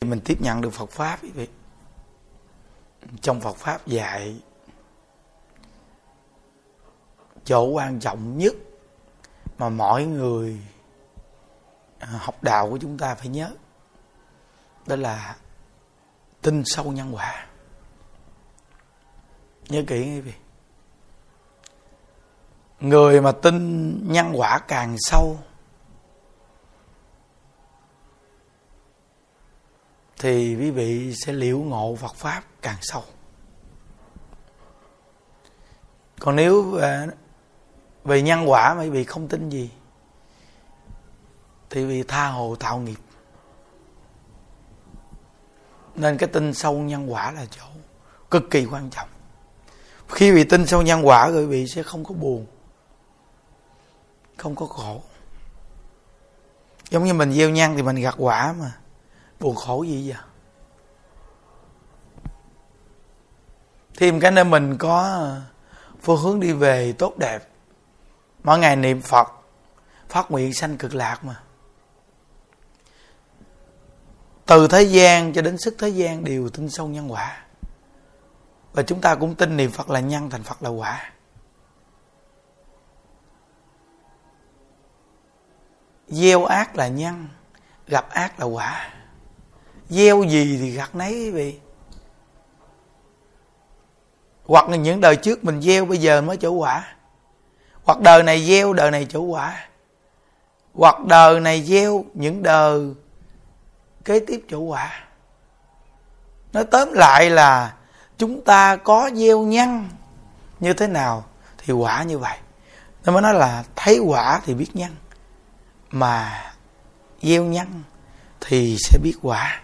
mình tiếp nhận được Phật pháp, quý vị. Trong Phật pháp dạy, chỗ quan trọng nhất mà mọi người à, học đạo của chúng ta phải nhớ, đó là tin sâu nhân quả. Nhớ kỹ quý vị. Người mà tin nhân quả càng sâu thì quý vị sẽ liễu ngộ Phật pháp càng sâu. Còn nếu về, về nhân quả mà quý vị không tin gì thì vì tha hồ tạo nghiệp. Nên cái tin sâu nhân quả là chỗ cực kỳ quan trọng. Khi vị tin sâu nhân quả rồi vị sẽ không có buồn không có khổ. Giống như mình gieo nhân thì mình gặt quả mà buồn khổ gì vậy? Thêm cái nơi mình có phương hướng đi về tốt đẹp. Mỗi ngày niệm phật, phát nguyện sanh cực lạc mà. Từ thế gian cho đến sức thế gian đều tin sâu nhân quả. Và chúng ta cũng tin niệm phật là nhân thành phật là quả. Gieo ác là nhân, gặp ác là quả gieo gì thì gặt nấy, quý vị. Hoặc là những đời trước mình gieo, bây giờ mới chỗ quả. Hoặc đời này gieo, đời này chỗ quả. Hoặc đời này gieo, những đời kế tiếp chỗ quả. Nói tóm lại là chúng ta có gieo nhân như thế nào thì quả như vậy. Nên mới nói là thấy quả thì biết nhân. Mà gieo nhân thì sẽ biết quả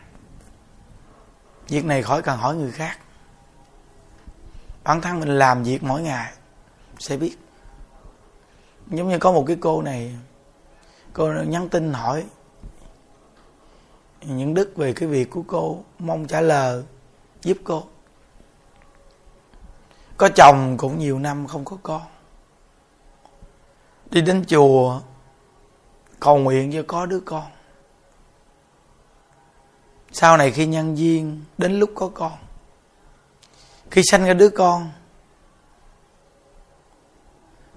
việc này khỏi cần hỏi người khác. Bản thân mình làm việc mỗi ngày, sẽ biết. Giống như có một cái cô này, cô nhắn tin hỏi những đức về cái việc của cô, mong trả lời, giúp cô. Có chồng cũng nhiều năm không có con. Đi đến chùa cầu nguyện cho có đứa con sau này khi nhân duyên, đến lúc có con. Khi sanh ra đứa con,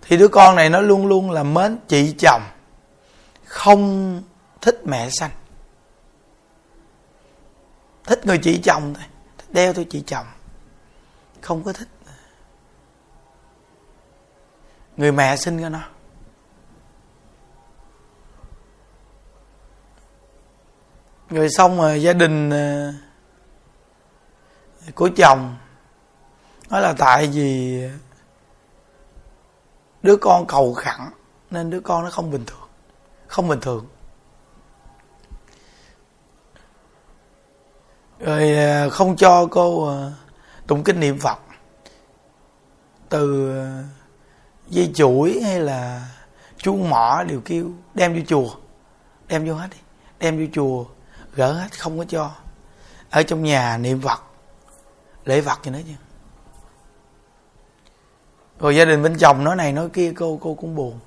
thì đứa con này nó luôn luôn là mến chị chồng, không thích mẹ sanh. Thích người chị chồng thôi, thích đeo tôi chị chồng. Không có thích. Người mẹ sinh ra nó. Rồi xong rồi gia đình ờ, của chồng, nói là tại vì đứa con cầu khẳng nên đứa con nó không bình thường, không bình thường. Rồi ờ, không cho cô ờ, tụng kinh niệm phật từ dây chuỗi hay là chuông mỏ, đều kêu đem vô chùa, đem vô hết đi, đem vô chùa gỡ hết, không có cho. Ở trong nhà niệm phật, lễ phật gì nữa chứ? Rồi gia đình bên chồng nói này, nói kia, cô cô cũng buồn.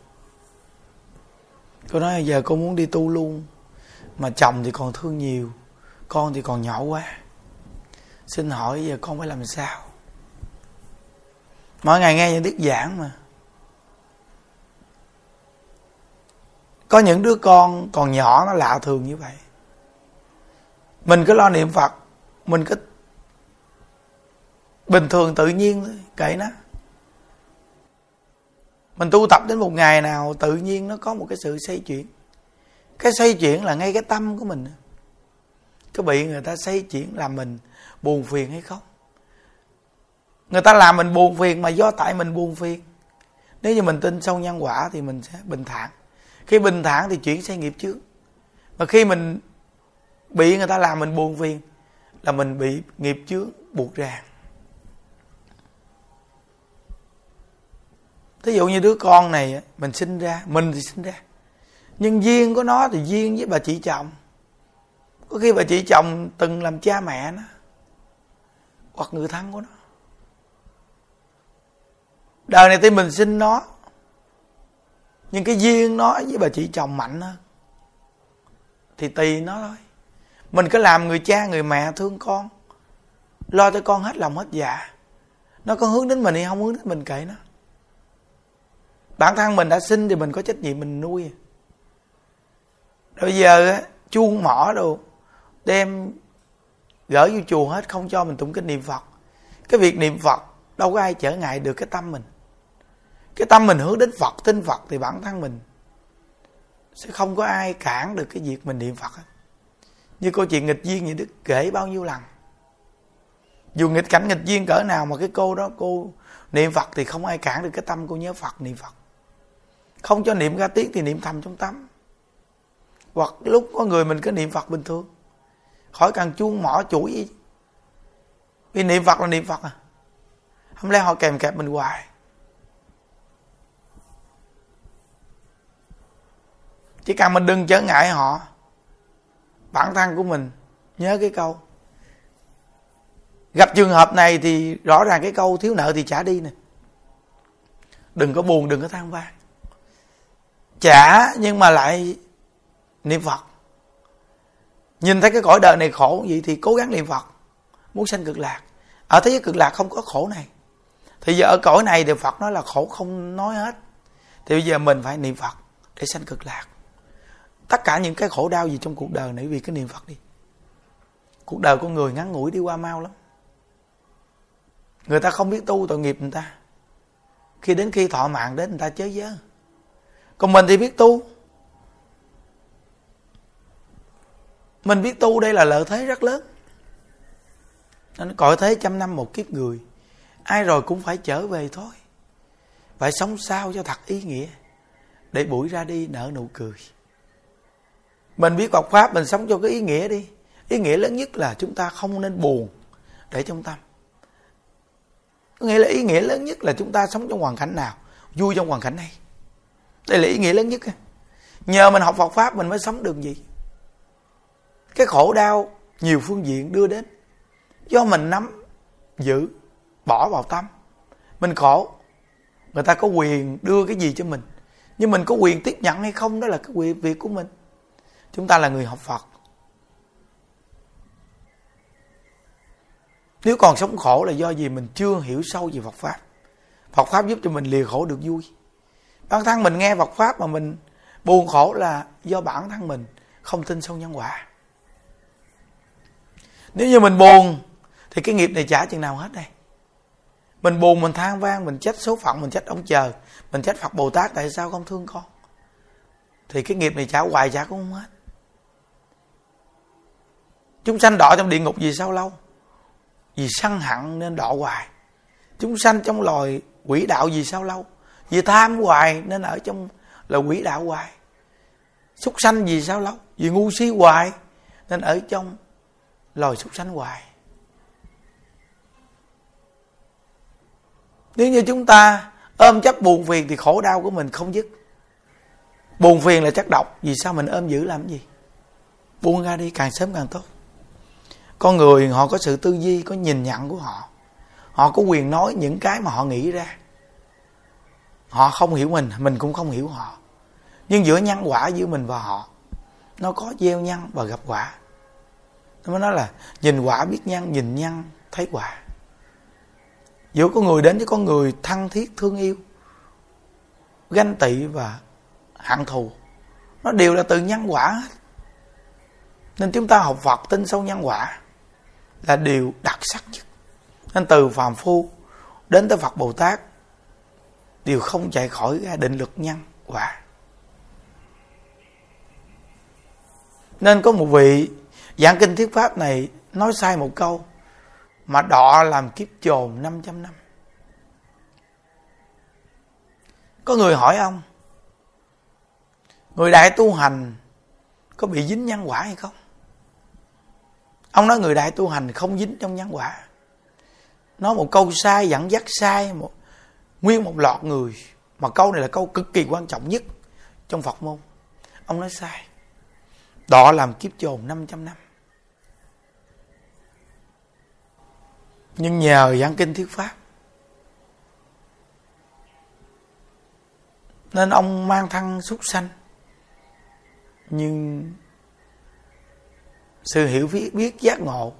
Cô nói giờ cô muốn đi tu luôn, mà chồng thì còn thương nhiều, con thì còn nhỏ quá. Xin hỏi giờ con phải làm sao? Mỗi ngày nghe những tiết giảng mà. Có những đứa con còn nhỏ nó lạ thường như vậy mình cứ lo niệm phật, mình cứ bình thường tự nhiên thôi, kệ nó. Mình tu tập đến một ngày nào tự nhiên nó có một cái sự xây chuyển. Cái xây chuyển là ngay cái tâm của mình. Có bị người ta xây chuyển làm mình buồn phiền hay không? Người ta làm mình buồn phiền mà do tại mình buồn phiền. Nếu như mình tin sâu nhân quả thì mình sẽ bình thản. Khi bình thản thì chuyển sang nghiệp trước mà khi mình bị người ta làm mình buồn phiền, là mình bị nghiệp chướng buộc ràng. Thí dụ như đứa con này mình sinh ra, mình thì sinh ra, nhưng duyên của nó thì duyên với bà chị chồng. Có khi bà chị chồng từng làm cha mẹ nó, hoặc người thân của nó. Đời này thì mình sinh nó, nhưng cái duyên nó với bà chị chồng mạnh hơn, thì tùy nó thôi mình cứ làm người cha, người mẹ, thương con. Lo cho con hết lòng hết dạ. Nó có hướng đến mình hay không hướng đến mình kệ nó. Bản thân mình đã sinh thì mình có trách nhiệm mình nuôi. Rồi giờ á, chuông mỏ đồ, đem gửi vô chùa hết, không cho mình tụng kinh niệm phật. Cái việc niệm phật, đâu có ai trở ngại được cái tâm mình. Cái tâm mình hướng đến phật, tin phật thì bản thân mình sẽ không có ai cản được cái việc mình niệm phật hết như câu chuyện nghịch duyên vậy đức kể bao nhiêu lần? Dù nghịch cảnh nghịch duyên cỡ nào mà cái cô đó cô niệm phật thì không ai cản được cái tâm cô nhớ phật, niệm phật. Không cho niệm ra tiếng thì niệm thầm trong tâm. Hoặc lúc có người mình cứ niệm phật bình thường. Khỏi cần chuông mỏ chuỗi gì. Vì niệm phật là niệm phật à. Không lẽ họ kèm kẹp mình hoài? Chỉ cần mình đừng trở ngại họ bản thân của mình, nhớ cái câu. Gặp trường hợp này thì rõ ràng cái câu thiếu nợ thì trả đi nè. Đừng có buồn, đừng có than vang. Trả nhưng mà lại niệm phật. Nhìn thấy cái cõi đời này khổ vậy thì cố gắng niệm phật. Muốn sanh cực lạc. Ở thế giới cực lạc không có khổ này. Thì giờ ở cõi này thì phật nói là khổ không nói hết. Thì bây giờ mình phải niệm phật để sanh cực lạc tất cả những cái khổ đau gì trong cuộc đời này, vì cái niệm phật đi. Cuộc đời con người ngắn ngủi đi qua mau lắm. Người ta không biết tu tội nghiệp người ta. Khi đến khi thọ mạng đến người ta chớ dớ còn mình thì biết tu. Mình biết tu đây là lợi thế rất lớn. Nên cõi thế trăm năm một kiếp người, ai rồi cũng phải trở về thôi. Phải sống sao cho thật ý nghĩa, để buổi ra đi nở nụ cười mình biết Phật pháp, mình sống cho cái ý nghĩa đi. Ý nghĩa lớn nhất là chúng ta không nên buồn để trong tâm. Có nghĩa là ý nghĩa lớn nhất là chúng ta sống trong hoàn cảnh nào, vui trong hoàn cảnh này. Đây là ý nghĩa lớn nhất nhờ mình học Phật pháp, mình mới sống được gì? Cái khổ đau nhiều phương diện đưa đến. Do mình nắm giữ, bỏ vào tâm. Mình khổ, người ta có quyền đưa cái gì cho mình. Nhưng mình có quyền tiếp nhận hay không, đó là cái quyền việc của mình chúng ta là người học phật. Nếu còn sống khổ là do gì mình chưa hiểu sâu về phật pháp. Phật pháp giúp cho mình lìa khổ được vui. Bản thân mình nghe phật pháp mà mình buồn khổ là do bản thân mình không tin sâu nhân quả. Nếu như mình buồn, thì cái nghiệp này trả chừng nào hết đây. Mình buồn, mình than vang, mình trách số phận, mình trách ông chờ mình trách phật bồ tát, tại sao không thương con? Thì cái nghiệp này trả hoài trả cũng không hết chúng sanh đọa trong địa ngục vì sao lâu? Vì sân hận nên đọa hoài. Chúng sanh trong loài quỷ đạo vì sao lâu? Vì tham hoài nên ở trong là quỷ đạo hoài. Súc sanh vì sao lâu? Vì ngu si hoài nên ở trong loài súc sanh hoài. Nếu như chúng ta ôm chấp buồn phiền thì khổ đau của mình không dứt. Buồn phiền là chất độc, vì sao mình ôm giữ làm gì? Buông ra đi, càng sớm càng tốt con người họ có sự tư duy, có nhìn nhận của họ. Họ có quyền nói những cái mà họ nghĩ ra. Họ không hiểu mình mình cũng không hiểu họ. Nhưng giữa nhân quả giữa mình và họ, nó có gieo nhân và gặp quả. Nó mới nói là nhìn quả, biết nhân, nhìn nhân, thấy quả. Giữa con người đến với con người thân thiết, thương yêu, ganh tị và hận thù, nó đều là từ nhân quả hết. Nên chúng ta học Phật tin sâu nhân quả là điều đặc sắc nhất. Nên từ phàm phu đến tới Phật Bồ Tát đều không chạy khỏi ra định luật nhân quả. Nên có một vị giảng kinh thuyết pháp này nói sai một câu, mà đọ làm kiếp chồn 500 năm. Có người hỏi ông, người đại tu hành có bị dính nhân quả hay không? Ông nói người đại tu hành không dính trong nhân quả. Nói một câu sai, dẫn dắt sai, một nguyên một loạt người. Mà câu này là câu cực kỳ quan trọng nhất trong Phật môn. Ông nói sai. Đọ làm kiếp chồn 500 năm. Nhưng nhờ giảng kinh thuyết pháp. Nên ông mang thân súc sanh. Nhưng sự hiểu biết, biết giác ngộ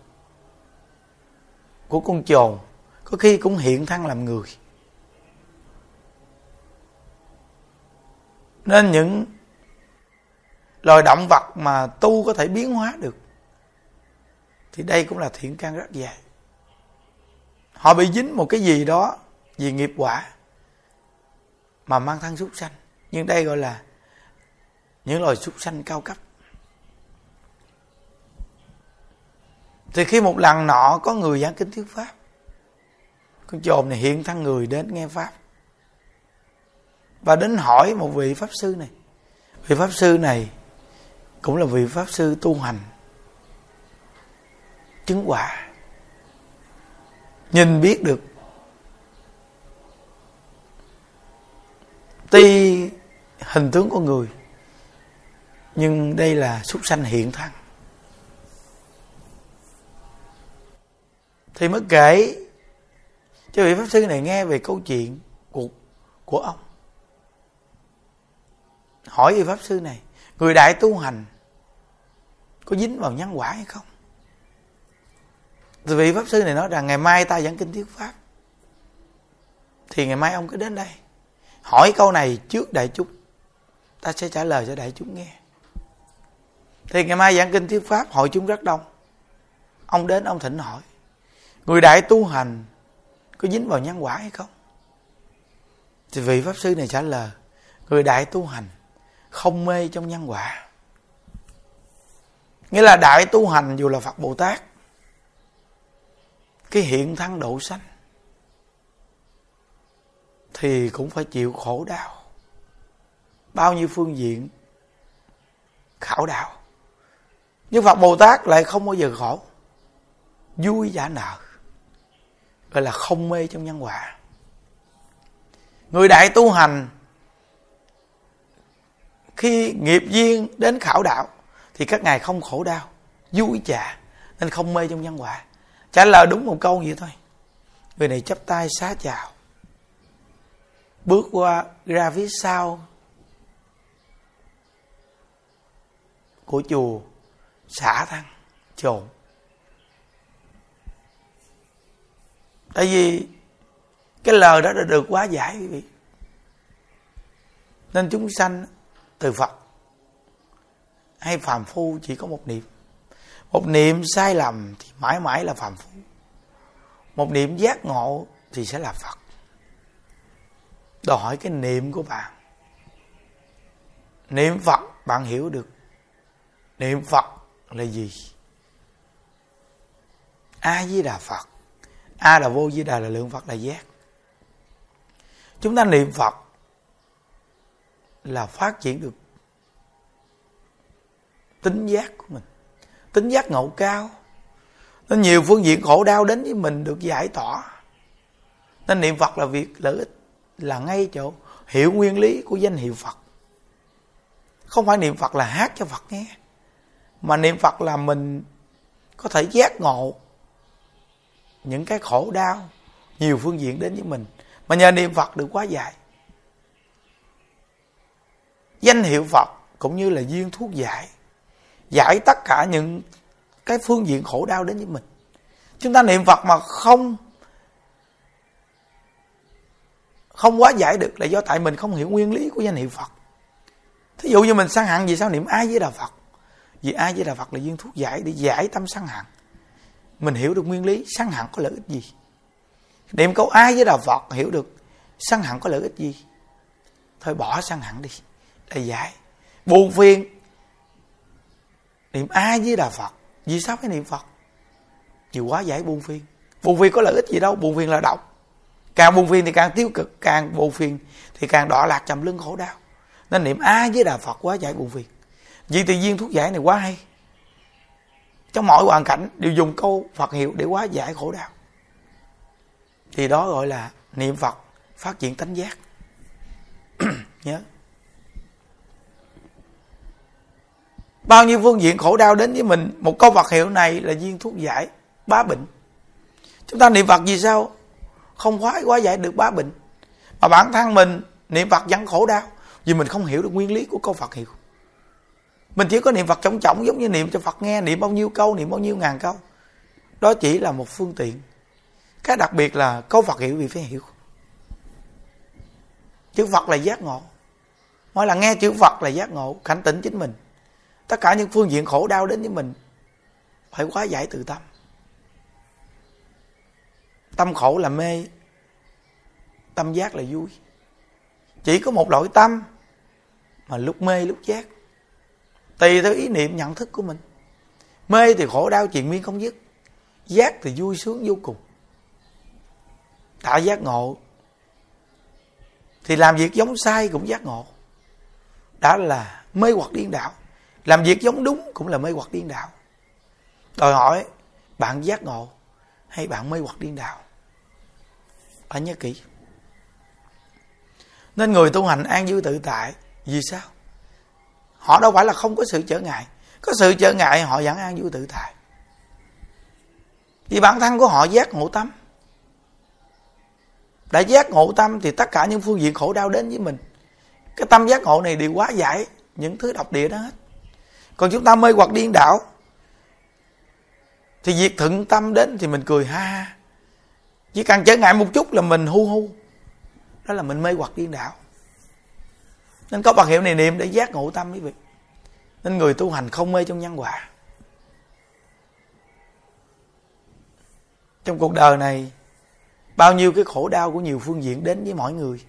của con chồn có khi cũng hiện thân làm người. Nên những loài động vật mà tu có thể biến hóa được thì đây cũng là thiện căn rất dài. Họ bị dính một cái gì đó vì nghiệp quả mà mang thân súc sanh. Nhưng đây gọi là những loài súc sanh cao cấp. Thì khi một lần nọ có người giảng kinh thuyết pháp. Con chồn này hiện thân người đến nghe pháp. Và đến hỏi một vị pháp sư này. Vị pháp sư này cũng là vị pháp sư tu hành. Chứng quả. Nhìn biết được. Tuy hình tướng con người, nhưng đây là súc sanh hiện thân. Thì mới kể. Cho vị pháp sư này nghe về câu chuyện của của ông. Hỏi vị pháp sư này, người đại tu hành có dính vào nhân quả hay không? Thì vị pháp sư này nói rằng, ngày mai ta giảng kinh thuyết pháp. Thì ngày mai ông cứ đến đây, hỏi câu này trước đại chúng. Ta sẽ trả lời cho đại chúng nghe. Thì ngày mai giảng kinh thuyết pháp, hội chúng rất đông. Ông đến, ông thỉnh hỏi người đại tu hành có dính vào nhân quả hay không? Thì vị pháp sư này trả lời, người đại tu hành không mê trong nhân quả. Nghĩa là đại tu hành dù là phật bồ tát, cái hiện thân độ sanh thì cũng phải chịu khổ đau. Bao nhiêu phương diện khảo đạo nhưng phật bồ tát lại không bao giờ khổ, vui giả nợ gọi là không mê trong nhân quả. Người đại tu hành, khi nghiệp duyên đến khảo đạo, thì các ngài không khổ đau, vui chả nên không mê trong nhân quả. Trả lời đúng một câu vậy thôi. Người này chắp tay xá chào. Bước qua ra phía sau của chùa xả thăng trộn tại vì cái lời đó đã được quá giải, quý vị. Nên chúng sanh từ phật hay phàm phu chỉ có một niệm. Một niệm sai lầm thì mãi mãi là phàm phu. Một niệm giác ngộ thì sẽ là phật. Đòi hỏi cái niệm của bạn. Niệm phật bạn hiểu được niệm phật là gì. A di đà phật a là vô, di đà là lượng phật là giác. Chúng ta niệm phật là phát triển được tính giác của mình, tính giác ngộ cao. Nên nhiều phương diện khổ đau đến với mình được giải tỏa. Nên niệm phật là việc lợi ích, là ngay chỗ hiểu nguyên lý của danh hiệu phật. Không phải niệm phật là hát cho phật nghe, mà niệm phật là mình có thể giác ngộ những cái khổ đau, nhiều phương diện đến với mình. Mà nhờ niệm phật được quá dài. Danh hiệu phật cũng như là duyên thuốc giải giải tất cả những cái phương diện khổ đau đến với mình. Chúng ta niệm phật mà không không quá giải được là do tại mình không hiểu nguyên lý của danh hiệu phật. Thí dụ như mình săn hận, vì sao niệm ai với đà phật? Vì ai với đà phật là duyên thuốc giải để giải tâm săn hận mình hiểu được nguyên lý săn hận có lợi ích gì? Niệm câu ai với đà phật hiểu được săn hận có lợi ích gì? Thôi bỏ săn hận đi để giải buồn phiền, niệm ai với đà phật vì sao phải niệm phật vì quá giải buồn phiền. Buồn phiền có lợi ích gì đâu, buồn phiền là độc. Càng buồn phiền thì càng tiêu cực, càng buồn phiền thì càng đọa lạc trầm lưng khổ đau. Nên niệm ai với đà phật quá giải buồn phiền. Vì tự nhiên thuốc giải này quá hay trong mọi hoàn cảnh đều dùng câu phật hiệu để hóa giải khổ đau. Thì đó gọi là niệm phật phát triển tánh giác. Nhớ. Bao nhiêu phương diện khổ đau đến với mình, một câu Phật hiệu này là viên thuốc giải bá bệnh. Chúng ta niệm Phật vì sao? Không khoái quá giải được bá bệnh. Mà bản thân mình niệm Phật vẫn khổ đau vì mình không hiểu được nguyên lý của câu Phật hiệu mình chỉ có niệm phật trọng trọng giống như niệm cho phật nghe, niệm bao nhiêu câu, niệm bao nhiêu ngàn câu. Đó chỉ là một phương tiện. Cái đặc biệt là câu phật hiểu vì phải hiểu. Chữ phật là giác ngộ. Mỗi là nghe chữ phật là giác ngộ, cảnh tỉnh chính mình. Tất cả những phương diện khổ đau đến với mình, phải quá giải từ tâm. Tâm khổ là mê, tâm giác là vui. Chỉ có một loại tâm mà lúc mê, lúc giác tùy theo ý niệm nhận thức của mình. Mê thì khổ, đau chuyện miên không dứt. Giác thì vui sướng vô cùng. Đã giác ngộ. Thì làm việc giống sai cũng giác ngộ. Đã là mê hoặc điên đạo. Làm việc giống đúng cũng là mê hoặc điên đạo. Đòi hỏi bạn giác ngộ hay bạn mê hoặc điên đạo? Phải nhớ kỹ nên người tu hành an vui tự tại vì sao? Họ đâu phải là không có sự trở ngại. Có sự trở ngại, họ vẫn an vui tự tại. Vì bản thân của họ giác ngộ tâm. Đã giác ngộ tâm thì tất cả những phương diện khổ đau đến với mình. Cái tâm giác ngộ này đều quá giải những thứ độc địa đó hết. Còn chúng ta mê hoặc điên đảo, thì việc thuận tâm đến thì mình cười ha ha. Chỉ cần trở ngại một chút là mình hu hu. Đó là mình mê hoặc điên đảo nên có bằng hiệu này niệm để giác ngộ tâm quý vị. Nên người tu hành không mê trong nhân quả. Trong cuộc đời này, bao nhiêu cái khổ đau của nhiều phương diện đến với mọi người.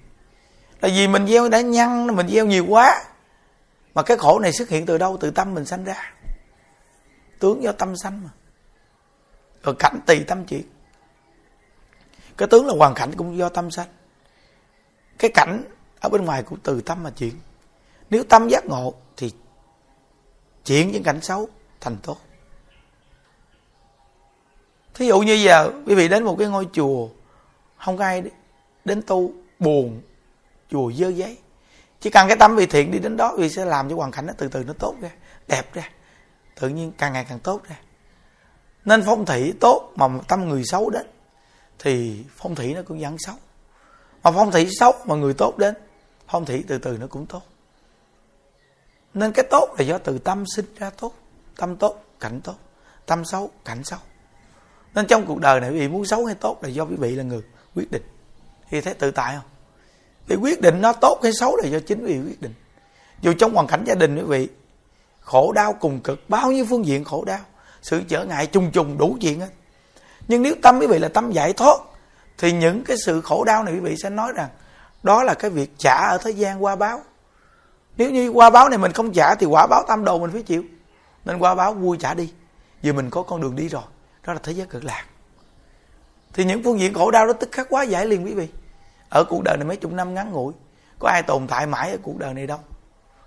Là vì mình gieo đã nhăn, mình gieo nhiều quá, mà cái khổ này xuất hiện từ đâu? Từ tâm mình sanh ra. Tướng do tâm sanh mà. Rồi cảnh tùy tâm chuyển. Cái tướng là hoàn cảnh cũng do tâm sanh. Cái cảnh ở bên ngoài cũng từ tâm mà chuyển. Nếu tâm giác ngộ thì chuyển những cảnh xấu thành tốt. Thí dụ như giờ, quý vị đến một cái ngôi chùa không có ai đến tu buồn, chùa dơ giấy. Chỉ cần cái tâm vị thiện đi đến đó vì sẽ làm cho hoàn cảnh nó từ từ nó tốt ra, đẹp ra. Tự nhiên càng ngày càng tốt ra. Nên phong thủy tốt mà tâm người xấu đến, thì phong thủy nó cũng vẫn xấu. Mà phong thủy xấu mà người tốt đến phong thị từ từ nó cũng tốt. Nên cái tốt là do từ tâm sinh ra tốt. Tâm tốt, cảnh tốt. Tâm xấu, cảnh xấu. Nên trong cuộc đời này quý vị muốn xấu hay tốt là do quý vị là người quyết định. Thì thấy tự tại không? Vì quyết định nó tốt hay xấu là do chính quý vị quyết định. Dù trong hoàn cảnh gia đình quý vị, khổ đau cùng cực, bao nhiêu phương diện khổ đau, sự trở ngại trùng trùng đủ chuyện hết. Nhưng nếu tâm quý vị là tâm giải thoát, thì những cái sự khổ đau này quý vị sẽ nói rằng đó là cái việc trả ở thế gian qua báo. Nếu như qua báo này mình không trả thì quả báo tam đồ mình phải chịu. Nên qua báo vui trả đi. Vì mình có con đường đi rồi. Đó là thế giới cực lạc. Thì những phương diện khổ đau đó tức khắc quá giải liền quý vị. Ở cuộc đời này mấy chục năm ngắn ngủi, có ai tồn tại mãi ở cuộc đời này đâu.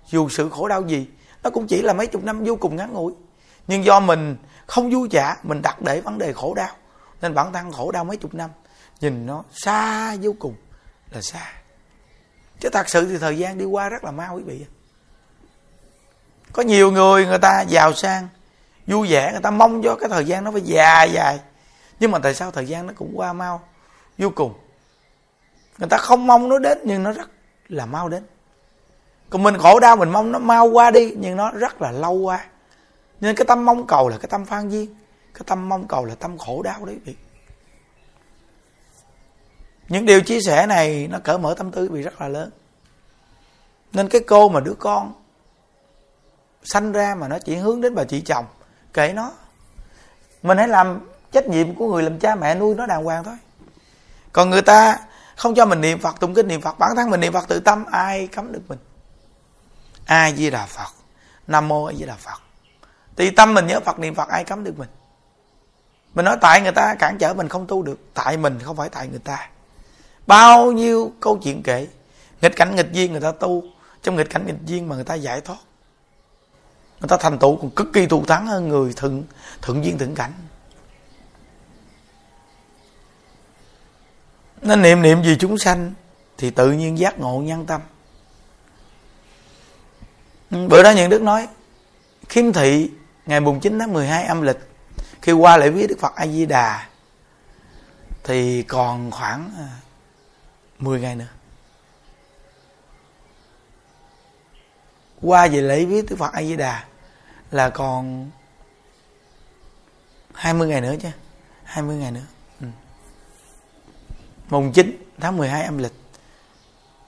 Dù sự khổ đau gì, nó cũng chỉ là mấy chục năm vô cùng ngắn ngủi. Nhưng do mình không vui trả, mình đặt để vấn đề khổ đau. Nên bản thân khổ đau mấy chục năm, nhìn nó xa vô cùng là xa chứ thật sự thì thời gian đi qua rất là mau quý vị. Có nhiều người người ta giàu sang, vui vẻ, người ta mong cho cái thời gian nó phải dài dài. Nhưng mà tại sao thời gian nó cũng qua mau, vô cùng? Người ta không mong nó đến, nhưng nó rất là mau đến. Còn mình khổ đau, mình mong nó mau qua đi, nhưng nó rất là lâu qua. Nên cái tâm mong cầu là cái tâm phan duyên, cái tâm mong cầu là tâm khổ đau đấy, quý vị những điều chia sẻ này nó cởi mở tâm tư bị rất là lớn. Nên cái cô mà đứa con sanh ra mà nó chỉ hướng đến bà chị chồng, kệ nó. Mình hãy làm trách nhiệm của người làm cha mẹ nuôi nó đàng hoàng thôi. Còn người ta không cho mình niệm phật, tụng kinh niệm phật, bản thân mình niệm phật tự tâm, ai cấm được mình? Ai di đà phật. Nam mô a di đà phật. Thì tâm mình nhớ phật niệm phật, ai cấm được mình? Mình nói tại người ta cản trở mình không tu được. Tại mình, không phải tại người ta bao nhiêu câu chuyện kể. Nghịch cảnh nghịch duyên người ta tu. Trong nghịch cảnh nghịch duyên mà người ta giải thoát. Người ta thành tựu còn cực kỳ thù thắng hơn người thượng thượng duyên thượng cảnh. Nên niệm niệm vì chúng sanh thì tự nhiên giác ngộ nhân tâm. Bữa đó những đức nói, khiêm thị, ngày mùng 9 tháng 12 âm lịch, khi qua lễ viết đức phật a di đà, thì còn khoảng à, 10 ngày nữa. Qua về lễ viết Đức Phật A Di Đà là còn 20 ngày nữa chứ. 20 ngày nữa. Ừ. mùng 9 tháng 12 âm lịch.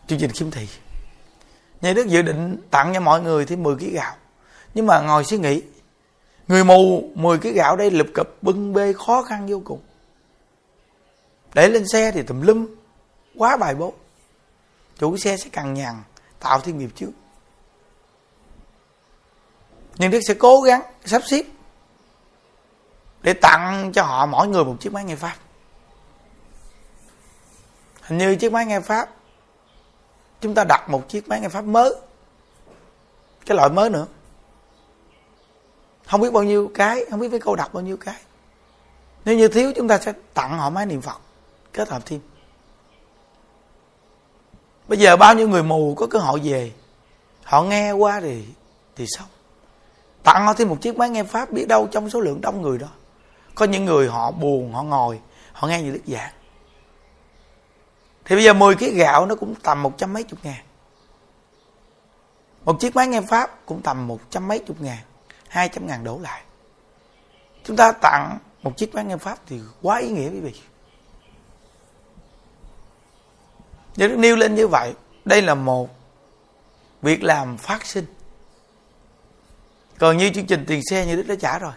Chương trình khiếm thị. Nhà đức dự định tặng cho mọi người thêm 10 kg gạo. Nhưng mà ngồi suy nghĩ, người mù 10 kg gạo đây lụp cập bưng bê khó khăn vô cùng. Để lên xe thì tùm lum quá bài bố. Chủ xe sẽ cằn nhằn, tạo thêm nghiệp trước nhưng đức sẽ cố gắng, sắp xếp, để tặng cho họ mỗi người một chiếc máy nghe pháp. Hình như chiếc máy nghe pháp, chúng ta đặt một chiếc máy nghe pháp mới. Cái loại mới nữa. Không biết bao nhiêu cái, không biết với câu đặt bao nhiêu cái. Nếu như thiếu, chúng ta sẽ tặng họ máy niệm phật, kết hợp thêm bây giờ bao nhiêu người mù có cơ hội về? Họ nghe qua thì thì xong. Tặng họ thêm một chiếc máy nghe pháp biết đâu trong số lượng đông người đó. Có những người họ buồn, họ ngồi, họ nghe như đức giảng. Thì bây giờ 10 kg gạo nó cũng tầm một trăm mấy chục ngàn. Một chiếc máy nghe pháp cũng tầm một trăm mấy chục ngàn, hai trăm ngàn đổ lại. Chúng ta tặng một chiếc máy nghe pháp thì quá ý nghĩa quý vị. Nếu nêu lên như vậy, đây là một việc làm phát sinh. Còn như chương trình tiền xe, như đức đã trả rồi.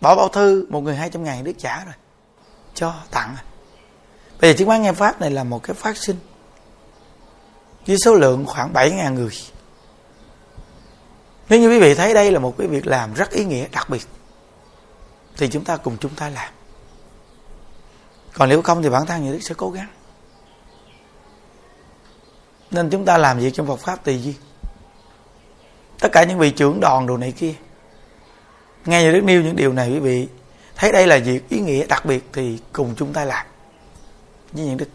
Bỏ bao thư, một người hai trăm ngàn, đức trả rồi. Cho tặng. Bây giờ chứng máy nghe pháp này là một cái phát sinh với số lượng khoảng bảy ngàn người. Nếu như quý vị thấy đây là một cái việc làm rất ý nghĩa, đặc biệt, thì chúng ta cùng chúng ta làm. Còn nếu không thì bản thân nhà đức sẽ cố gắng nên chúng ta làm việc trong Phật pháp tùy duyên. Tất cả những vị trưởng đoàn đồ này kia, nghe như đức nêu những điều này quý vị, thấy đây là việc ý nghĩa đặc biệt thì cùng chúng ta làm. Với những đức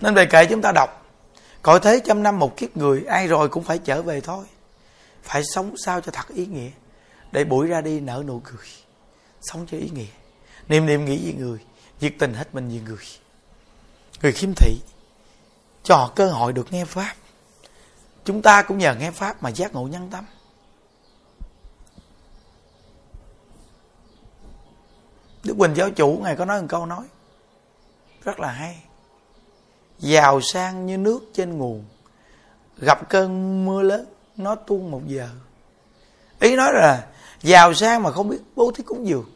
nên về kệ chúng ta đọc, cõi thế trăm năm một kiếp người, ai rồi cũng phải trở về thôi. Phải sống sao cho thật ý nghĩa, để buổi ra đi nở nụ cười. Sống cho ý nghĩa niềm niệm nghĩ về người, nhiệt tình hết mình vì người người khiếm thị, cho họ cơ hội được nghe pháp. Chúng ta cũng nhờ nghe pháp mà giác ngộ nhân tâm. Đức quỳnh giáo chủ ngài có nói một câu nói rất là hay. Giàu sang như nước trên nguồn, gặp cơn mưa lớn, nó tuôn một giờ. Ý nói là giàu sang mà không biết bố thí cúng dường,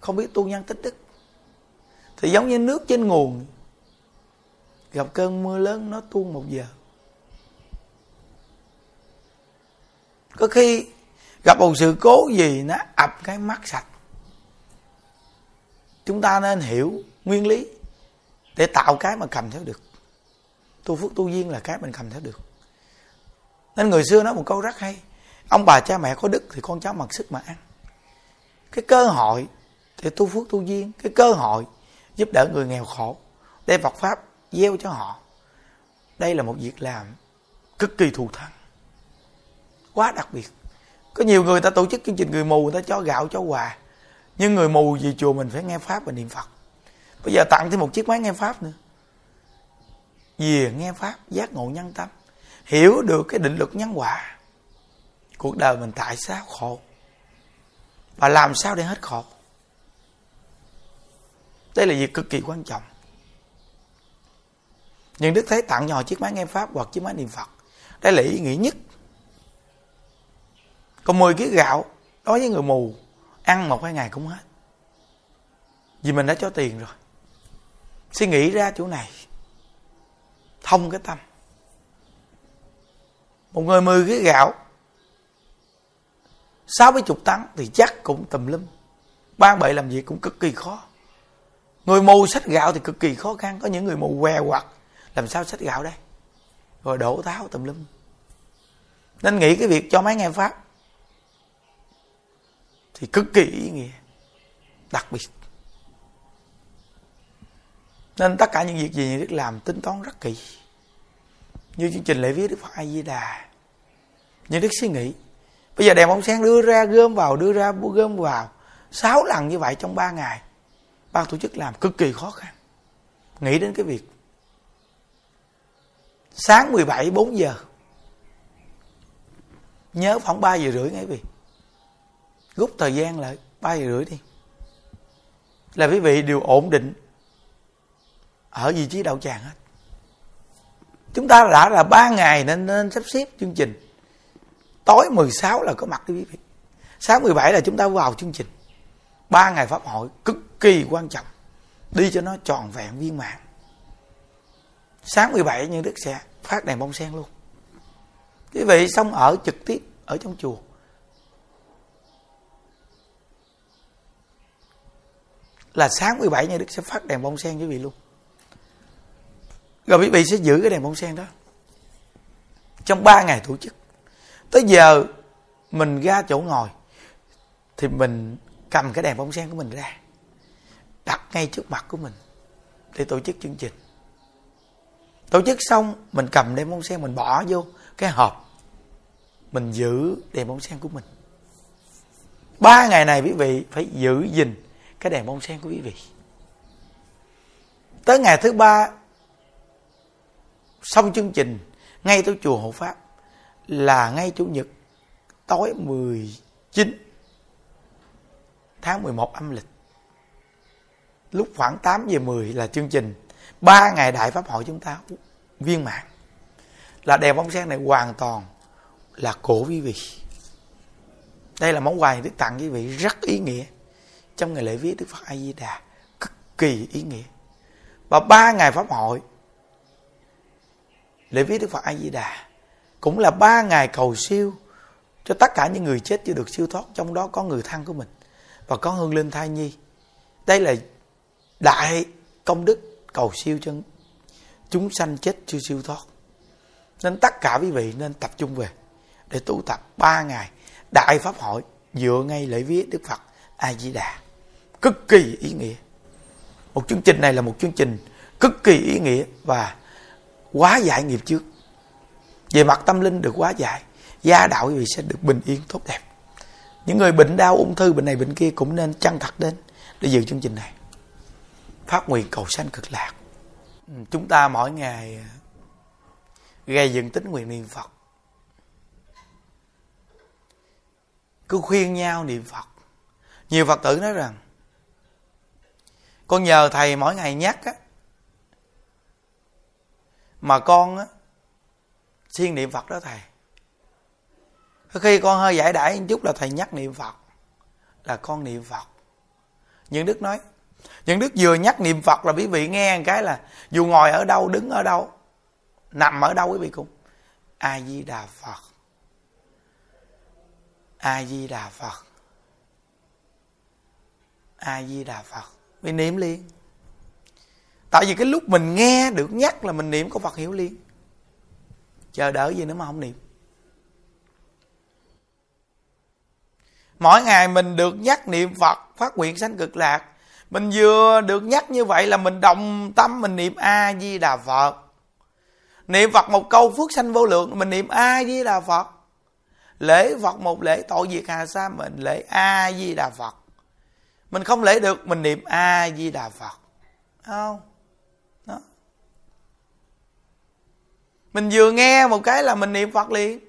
không biết tu nhân tích đức. Thì giống như nước trên nguồn gặp cơn mưa lớn, nó tuôn một giờ. Có khi gặp một sự cố gì, nó ập cái mắt sạch. Chúng ta nên hiểu nguyên lý để tạo cái mà cầm theo được. Tu phước tu duyên là cái mình cầm theo được. Nên người xưa nói một câu rất hay, ông bà cha mẹ có đức thì con cháu mặc sức mà ăn. Cái cơ hội để tu phước tu duyên, cái cơ hội giúp đỡ người nghèo khổ, đem Phật pháp gieo cho họ. Đây là một việc làm cực kỳ thù thắng, quá đặc biệt. Có nhiều người ta tổ chức chương trình người mù, người ta cho gạo, cho quà, nhưng người mù về chùa mình phải nghe pháp và niệm phật. Bây giờ tặng thêm một chiếc máy nghe pháp nữa. Về nghe pháp, giác ngộ nhân tâm, hiểu được cái định luật nhân quả, cuộc đời mình tại sao khổ và làm sao để hết khổ. Đây là việc cực kỳ quan trọng nhưng đức thế tặng nhỏ chiếc máy nghe pháp hoặc chiếc máy niệm phật. Đây là ý nghĩa nhất. Còn 10 kg gạo đối với người mù, ăn một hai ngày cũng hết. Vì mình đã cho tiền rồi. Suy nghĩ ra chỗ này. Thông cái tâm. Một người 10 kg gạo, sáu mấy chục tấn thì chắc cũng tùm lum. Ban bệ làm việc cũng cực kỳ khó. Người mù sách gạo thì cực kỳ khó khăn. Có những người mù què hoặc làm sao xách gạo đây? Rồi đổ táo tùm lum. Nên nghĩ cái việc cho mấy nghe pháp thì cực kỳ ý nghĩa, đặc biệt. Nên tất cả những việc gì Đức làm tính toán rất kỹ. Như chương trình lễ viết Đức Phật A Di Đà như Đức suy nghĩ, bây giờ đèn bóng sen đưa ra, gom vào, đưa ra, gom vào. Sáu lần như vậy trong ba ngày, ban tổ chức làm cực kỳ khó khăn. Nghĩ đến cái việc sáng 17 4 giờ. Nhớ khoảng 3 giờ rưỡi ngay vì. Rút thời gian lại 3 giờ rưỡi đi. Là quý vị đều ổn định ở vị trí đạo tràng hết. Chúng ta đã là ba ngày nên nên sắp xếp chương trình. Tối 16 là có mặt đi quý vị. Sáng 17 là chúng ta vào chương trình. Ba ngày pháp hội cực kỳ quan trọng. Đi cho nó tròn vẹn viên mãn. Sáng 17 như đức sẽ phát đèn bông sen luôn. Quý vị xong ở trực tiếp ở trong chùa. Là sáng 17 như đức sẽ phát đèn bông sen quý vị luôn. Rồi quý vị sẽ giữ cái đèn bông sen đó trong 3 ngày tổ chức. Tới giờ mình ra chỗ ngồi thì mình cầm cái đèn bông sen của mình ra, đặt ngay trước mặt của mình để tổ chức chương trình tổ chức xong, mình cầm đèn bông sen mình bỏ vô cái hộp. Mình giữ đèn bông sen của mình. Ba ngày này quý vị phải giữ gìn cái đèn bông sen của quý vị. Tới ngày thứ ba, xong chương trình, ngay tới chùa hộ pháp, là ngay chủ nhật, tối 19 tháng 11 âm lịch. Lúc khoảng 8 giờ 10 là chương trình ba ngày đại pháp hội chúng ta viên mãn. Là đèn bóng sen này hoàn toàn là cổ quý vị. Đây là món quà Đức tặng quý vị rất ý nghĩa. Trong ngày lễ viết, Đức Phật A Di Đà cực kỳ ý nghĩa. Và ba ngày pháp hội, lễ viết Đức Phật A Di Đà cũng là ba ngày cầu siêu cho tất cả những người chết chưa được siêu thoát, trong đó có người thân của mình và có hương linh thai nhi. Đây là đại công đức cầu siêu cho chúng sanh chết chưa siêu thoát. Nên tất cả quý vị nên tập trung về để tu tập ba ngày. Đại pháp hội dựa ngay lễ viết đức phật a di đà. Cực kỳ ý nghĩa. Một chương trình này là một chương trình cực kỳ ý nghĩa và quá giải nghiệp trước. Về mặt tâm linh được quá giải, gia đạo quý vị sẽ được bình yên tốt đẹp. Những người bệnh đau ung thư, bệnh này bệnh kia cũng nên chăng thật đến để dự chương trình này phát nguyện cầu sanh cực lạc. Ừ, chúng ta mỗi ngày à, gây dựng tính nguyện niệm phật. Cứ khuyên nhau niệm phật. Nhiều phật tử nói rằng, con nhờ thầy mỗi ngày nhắc á, mà con á, siêng niệm phật đó thầy. Khi con hơi giải đãi một chút là thầy nhắc niệm phật, là con niệm phật. Nhưng đức nói những đức vừa nhắc niệm phật là quý vị nghe một cái là, dù ngồi ở đâu, đứng ở đâu, nằm ở đâu quý vị cũng a di đà phật. A di đà phật. A di đà phật. Mình niệm liền. Tại vì cái lúc mình nghe được nhắc là mình niệm, có phật hiểu liền. Chờ đợi gì nữa mà không niệm. Mỗi ngày mình được nhắc niệm phật, phát nguyện sanh cực lạc mình vừa được nhắc như vậy là mình đồng tâm, mình niệm a di đà phật. Niệm phật một câu phước sanh vô lượng, mình niệm a di đà phật. Lễ phật một lễ tội diệt hà sa mình lễ a di đà phật. Mình không lễ được, mình niệm a di đà phật. Không? Đó. Mình vừa nghe một cái là mình niệm phật liền.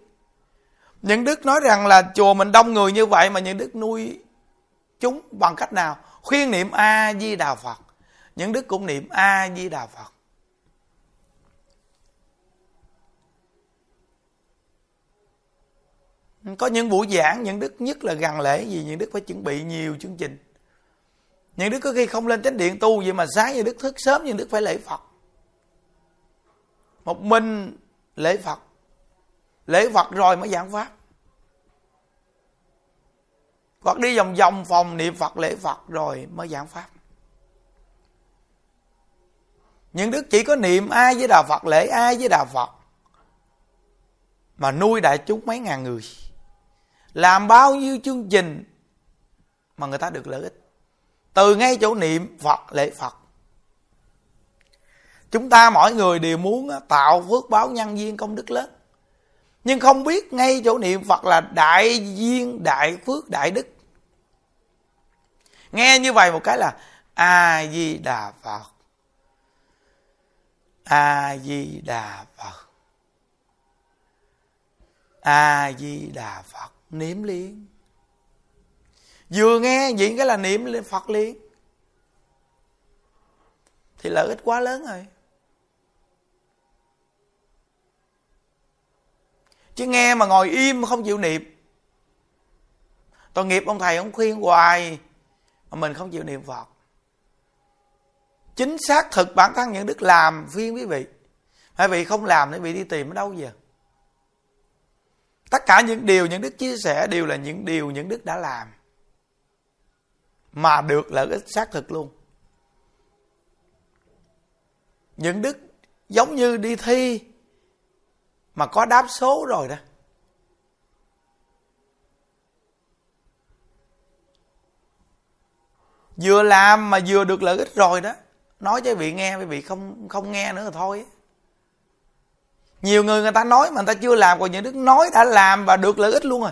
Những đức nói rằng là chùa mình đông người như vậy mà những đức nuôi chúng bằng cách nào? Khuyên niệm a di đà phật. Những đức cũng niệm a di đà phật. Có những buổi giảng, những đức nhất là gần lễ gì những đức phải chuẩn bị nhiều chương trình. Những đức có khi không lên chánh điện tu vậy mà sáng như đức thức sớm, những đức phải lễ phật. Một mình lễ phật. Lễ phật rồi mới giảng pháp hoặc đi vòng vòng, phòng niệm phật, lễ phật rồi mới giảng pháp. Những đức chỉ có niệm ai với đà phật, lễ ai với đà phật, mà nuôi đại chúng mấy ngàn người. Làm bao nhiêu chương trình mà người ta được lợi ích. Từ ngay chỗ niệm phật, lễ phật. Chúng ta mỗi người đều muốn tạo phước báo nhân duyên công đức lớn nhưng không biết ngay chỗ niệm phật là đại duyên, đại phước, đại đức. Nghe như vậy một cái là a di đà phật. A di đà phật. A di đà phật, niệm liền. Vừa nghe diễn cái là niệm phật liền. Thì lợi ích quá lớn rồi. Chứ nghe mà ngồi im không chịu niệm. Tội nghiệp ông thầy ông khuyên hoài mà mình không chịu niệm phật. Chính xác thực bản thân những đức làm phiên quý vị. Hai vị không làm thì vị đi tìm ở đâu giờ tất cả những điều những đức chia sẻ đều là những điều những đức đã làm. Mà được lợi ích xác thực luôn. Những đức giống như đi thi mà có đáp số rồi đó. Vừa làm mà vừa được lợi ích rồi đó. Nói cho vị nghe quý vị không không nghe nữa thì thôi. Nhiều người người ta nói mà người ta chưa làm, còn những đức nói đã làm và được lợi ích luôn rồi.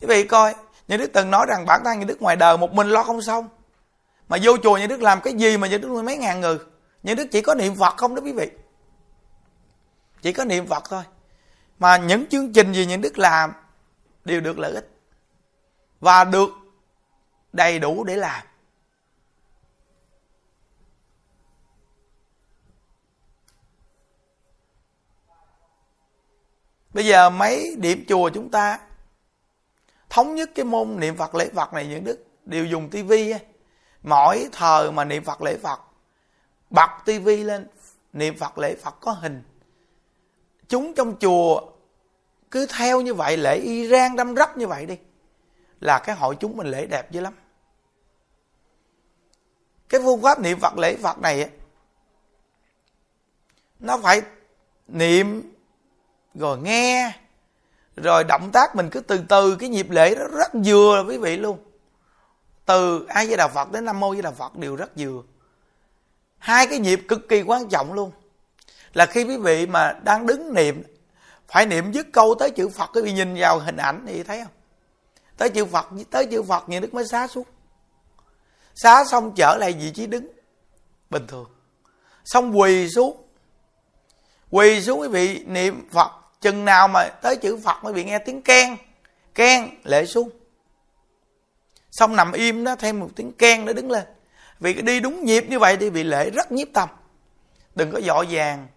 Quý vị coi những đức từng nói rằng bản thân những đức ngoài đời một mình lo không xong. Mà vô chùa những đức làm cái gì mà những đức mấy ngàn người? Những đức chỉ có niệm phật không đó quý vị chỉ có niệm phật thôi. Mà những chương trình gì những đức làm đều được lợi ích. Và được đầy đủ để làm. Bây giờ mấy điểm chùa chúng ta thống nhất cái môn niệm phật lễ phật này những đức đều dùng tivi mỗi thờ mà niệm phật lễ phật, bật tivi lên, niệm phật lễ phật có hình chúng trong chùa cứ theo như vậy, lễ y đâm rắp như vậy đi, là cái hội chúng mình lễ đẹp dữ lắm. Cái phương pháp niệm phật, lễ phật này nó phải niệm rồi nghe, rồi động tác mình cứ từ từ, cái nhịp lễ đó rất vừa, quý vị luôn. Từ ai với đạo phật đến nam mô với đạo phật đều rất vừa. Hai cái nhịp cực kỳ quan trọng luôn là khi quý vị mà đang đứng niệm, phải niệm dứt câu tới chữ phật, quý vị nhìn vào hình ảnh thì thấy không? Tới chữ phật, tới chữ phật như đức mới xá xuống. Xá xong trở lại vị trí đứng, bình thường. Xong quỳ xuống. Quỳ xuống quý vị niệm phật, chừng nào mà tới chữ phật mới bị nghe tiếng keng keng lệ xuống. Xong nằm im đó, thêm một tiếng keng nó đứng lên. Vì đi đúng nhịp như vậy thì bị lễ rất nhiếp tâm. Đừng có dọ vàng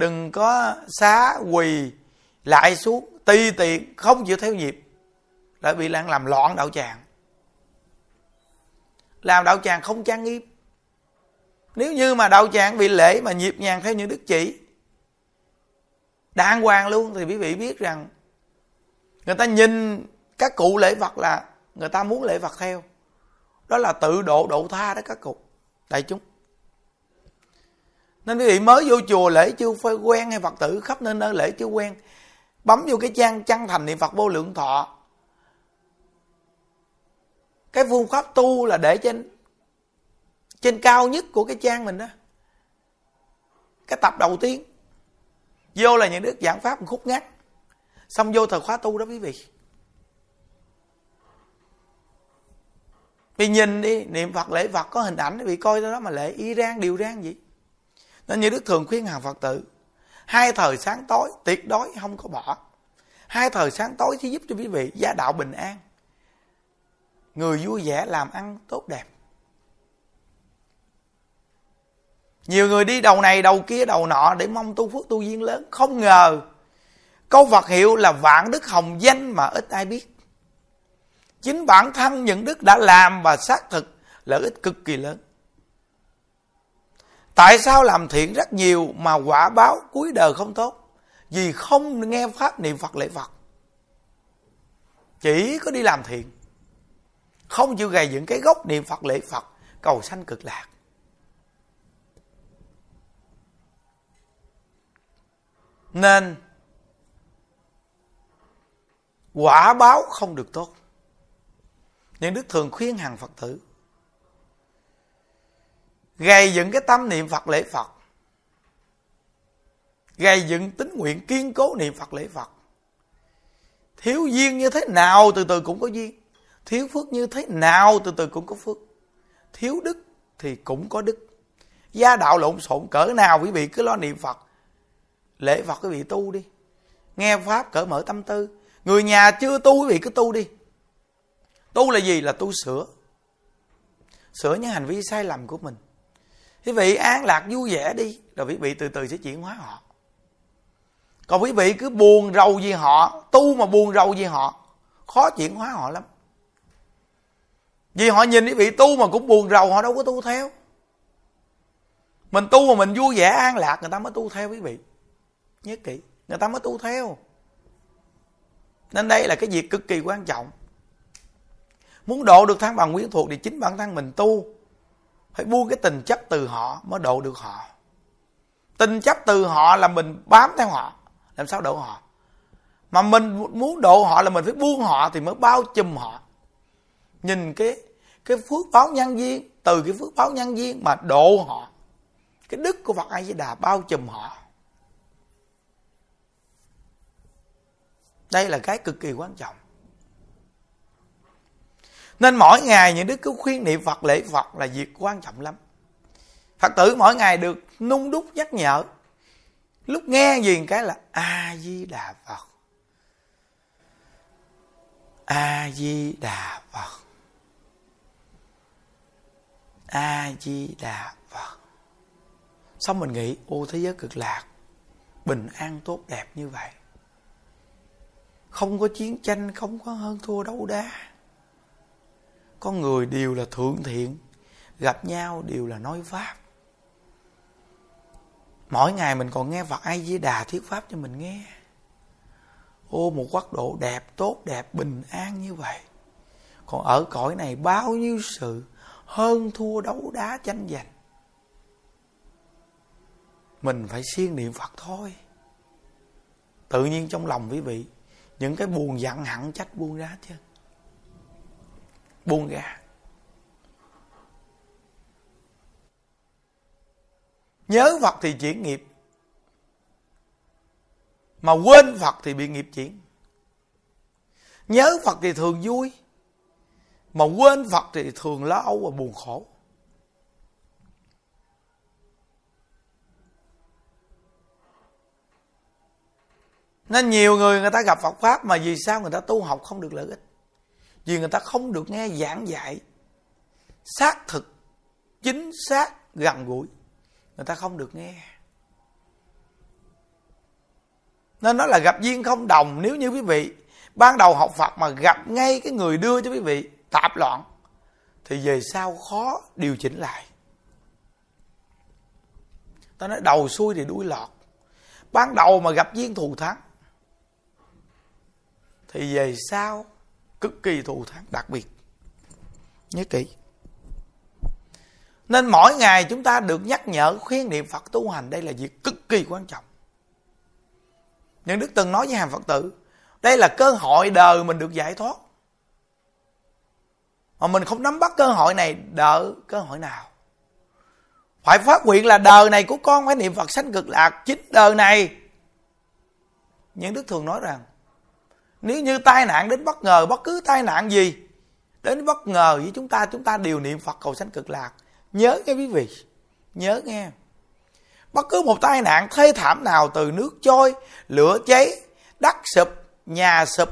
đừng có xá quỳ lại xuống, ti tiện, không chịu theo nhịp. Lại bị lan làm loạn đạo tràng. Làm đạo tràng không trang nghiêm. Nếu như mà đạo tràng bị lễ mà nhịp nhàng theo những đức chỉ, đàng hoàng luôn, thì quý vị biết rằng người ta nhìn các cụ lễ vật là người ta muốn lễ vật theo. Đó là tự độ độ tha đó các cụ, đại chúng nên quý vị mới vô chùa lễ chưa phơi quen hay Phật tử khắp nơi nơi lễ chưa quen. Bấm vô cái trang chân thành niệm Phật vô lượng thọ. Cái phương pháp tu là để trên trên cao nhất của cái trang mình đó. Cái tập đầu tiên. Vô là những đức giảng pháp một khúc ngắn xong vô thời khóa tu đó quý vị. Vì nhìn đi, niệm phật lễ phật có hình ảnh vì coi đó mà lễ y rang, điều rang gì nên như đức thường khuyên hàng phật tử, hai thời sáng tối tuyệt đối không có bỏ. Hai thời sáng tối thì giúp cho quý vị gia đạo bình an. Người vui vẻ làm ăn tốt đẹp. Nhiều người đi đầu này đầu kia đầu nọ để mong tu phước tu duyên lớn. Không ngờ, câu phật hiệu là vạn đức hồng danh mà ít ai biết. Chính bản thân những đức đã làm và xác thực lợi ích cực kỳ lớn tại sao làm thiện rất nhiều mà quả báo cuối đời không tốt? Vì không nghe pháp niệm phật lễ phật. Chỉ có đi làm thiện. Không chịu gầy những cái gốc niệm phật lễ phật, cầu sanh cực lạc. Nên, quả báo không được tốt. Nhưng đức thường khuyên hàng phật tử gây dựng cái tâm niệm phật lễ phật. Gây dựng tính nguyện kiên cố niệm phật lễ phật. Thiếu duyên như thế nào từ từ cũng có duyên. Thiếu phước như thế nào từ từ cũng có phước. Thiếu đức thì cũng có đức. Gia đạo lộn xộn, cỡ nào quý vị cứ lo niệm phật. Lễ phật quý vị tu đi. Nghe pháp cỡ mở tâm tư. Người nhà chưa tu quý vị cứ tu đi. Tu là gì? Là tu sửa. Sửa những hành vi sai lầm của mình quý vị an lạc vui vẻ đi, rồi quý vị từ từ sẽ chuyển hóa họ. Còn quý vị cứ buồn rầu vì họ, tu mà buồn rầu vì họ, khó chuyển hóa họ lắm. Vì họ nhìn quý vị tu mà cũng buồn rầu, họ đâu có tu theo. Mình tu mà mình vui vẻ, an lạc, người ta mới tu theo quý vị. Nhớ kỹ, người ta mới tu theo. Nên đây là cái việc cực kỳ quan trọng. Muốn độ được thăng bằng quyến thuộc thì chính bản thân mình tu phải buông cái tình chấp từ họ mới độ được họ. Tình chấp từ họ là mình bám theo họ, làm sao độ họ? Mà mình muốn độ họ là mình phải buông họ thì mới bao trùm họ. Nhìn cái cái phước báo nhân duyên, từ cái phước báo nhân duyên mà độ họ, cái đức của Phật A Di Đà bao trùm họ. Đây là cái cực kỳ quan trọng nên mỗi ngày những đứa cứ khuyên niệm Phật, lễ Phật là việc quan trọng lắm. Phật tử mỗi ngày được nung đúc nhắc nhở. Lúc nghe gì cái là a di đà phật. A di đà phật. A di đà phật. Xong mình nghĩ, ô, thế giới cực lạc, bình an tốt đẹp như vậy. Không có chiến tranh, không có hơn thua đấu đá con người đều là thượng thiện, gặp nhau đều là nói pháp. Mỗi ngày mình còn nghe Phật ai Di Đà thuyết pháp cho mình nghe. Ô, một quốc độ đẹp, tốt đẹp, bình an như vậy. Còn ở cõi này bao nhiêu sự, hơn thua đấu đá tranh giành. Mình phải siêng niệm Phật thôi. Tự nhiên trong lòng quý vị, những cái buồn giận hẳn trách buông ra chứ buông ra Nhớ Phật thì chuyển nghiệp. Mà quên Phật thì bị nghiệp chuyển. Nhớ Phật thì thường vui. Mà quên Phật thì thường lo âu và buồn khổ. Nên nhiều người người ta gặp Phật Pháp mà vì sao người ta tu học không được lợi ích? Vì người ta không được nghe giảng dạy. Xác thực, chính xác, gần gũi. Người ta không được nghe. Nên nó là gặp duyên không đồng. Nếu như quý vị ban đầu học Phật mà gặp ngay cái người đưa cho quý vị tạp loạn thì về sau khó điều chỉnh lại. Ta nói đầu xuôi thì đuôi lọt. Ban đầu mà gặp duyên thù thắng thì về sau cực kỳ thù thắng đặc biệt nhớ kỹ nên mỗi ngày chúng ta được nhắc nhở khuyên niệm Phật tu hành đây là việc cực kỳ quan trọng. Những Đức từng nói với hàng Phật tử, đây là cơ hội đời mình được giải thoát. Mà mình không nắm bắt cơ hội này đợi cơ hội nào. Phải phát nguyện là đời này của con phải niệm Phật sanh cực lạc chính đời này. Những Đức thường nói rằng nếu như tai nạn đến bất ngờ bất cứ tai nạn gì đến bất ngờ với chúng ta chúng ta đều niệm Phật cầu sanh cực lạc Nhớ nghe quý vị, nhớ nghe. Bất cứ một tai nạn thê thảm nào từ nước trôi, lửa cháy, đất sụp, nhà sụp.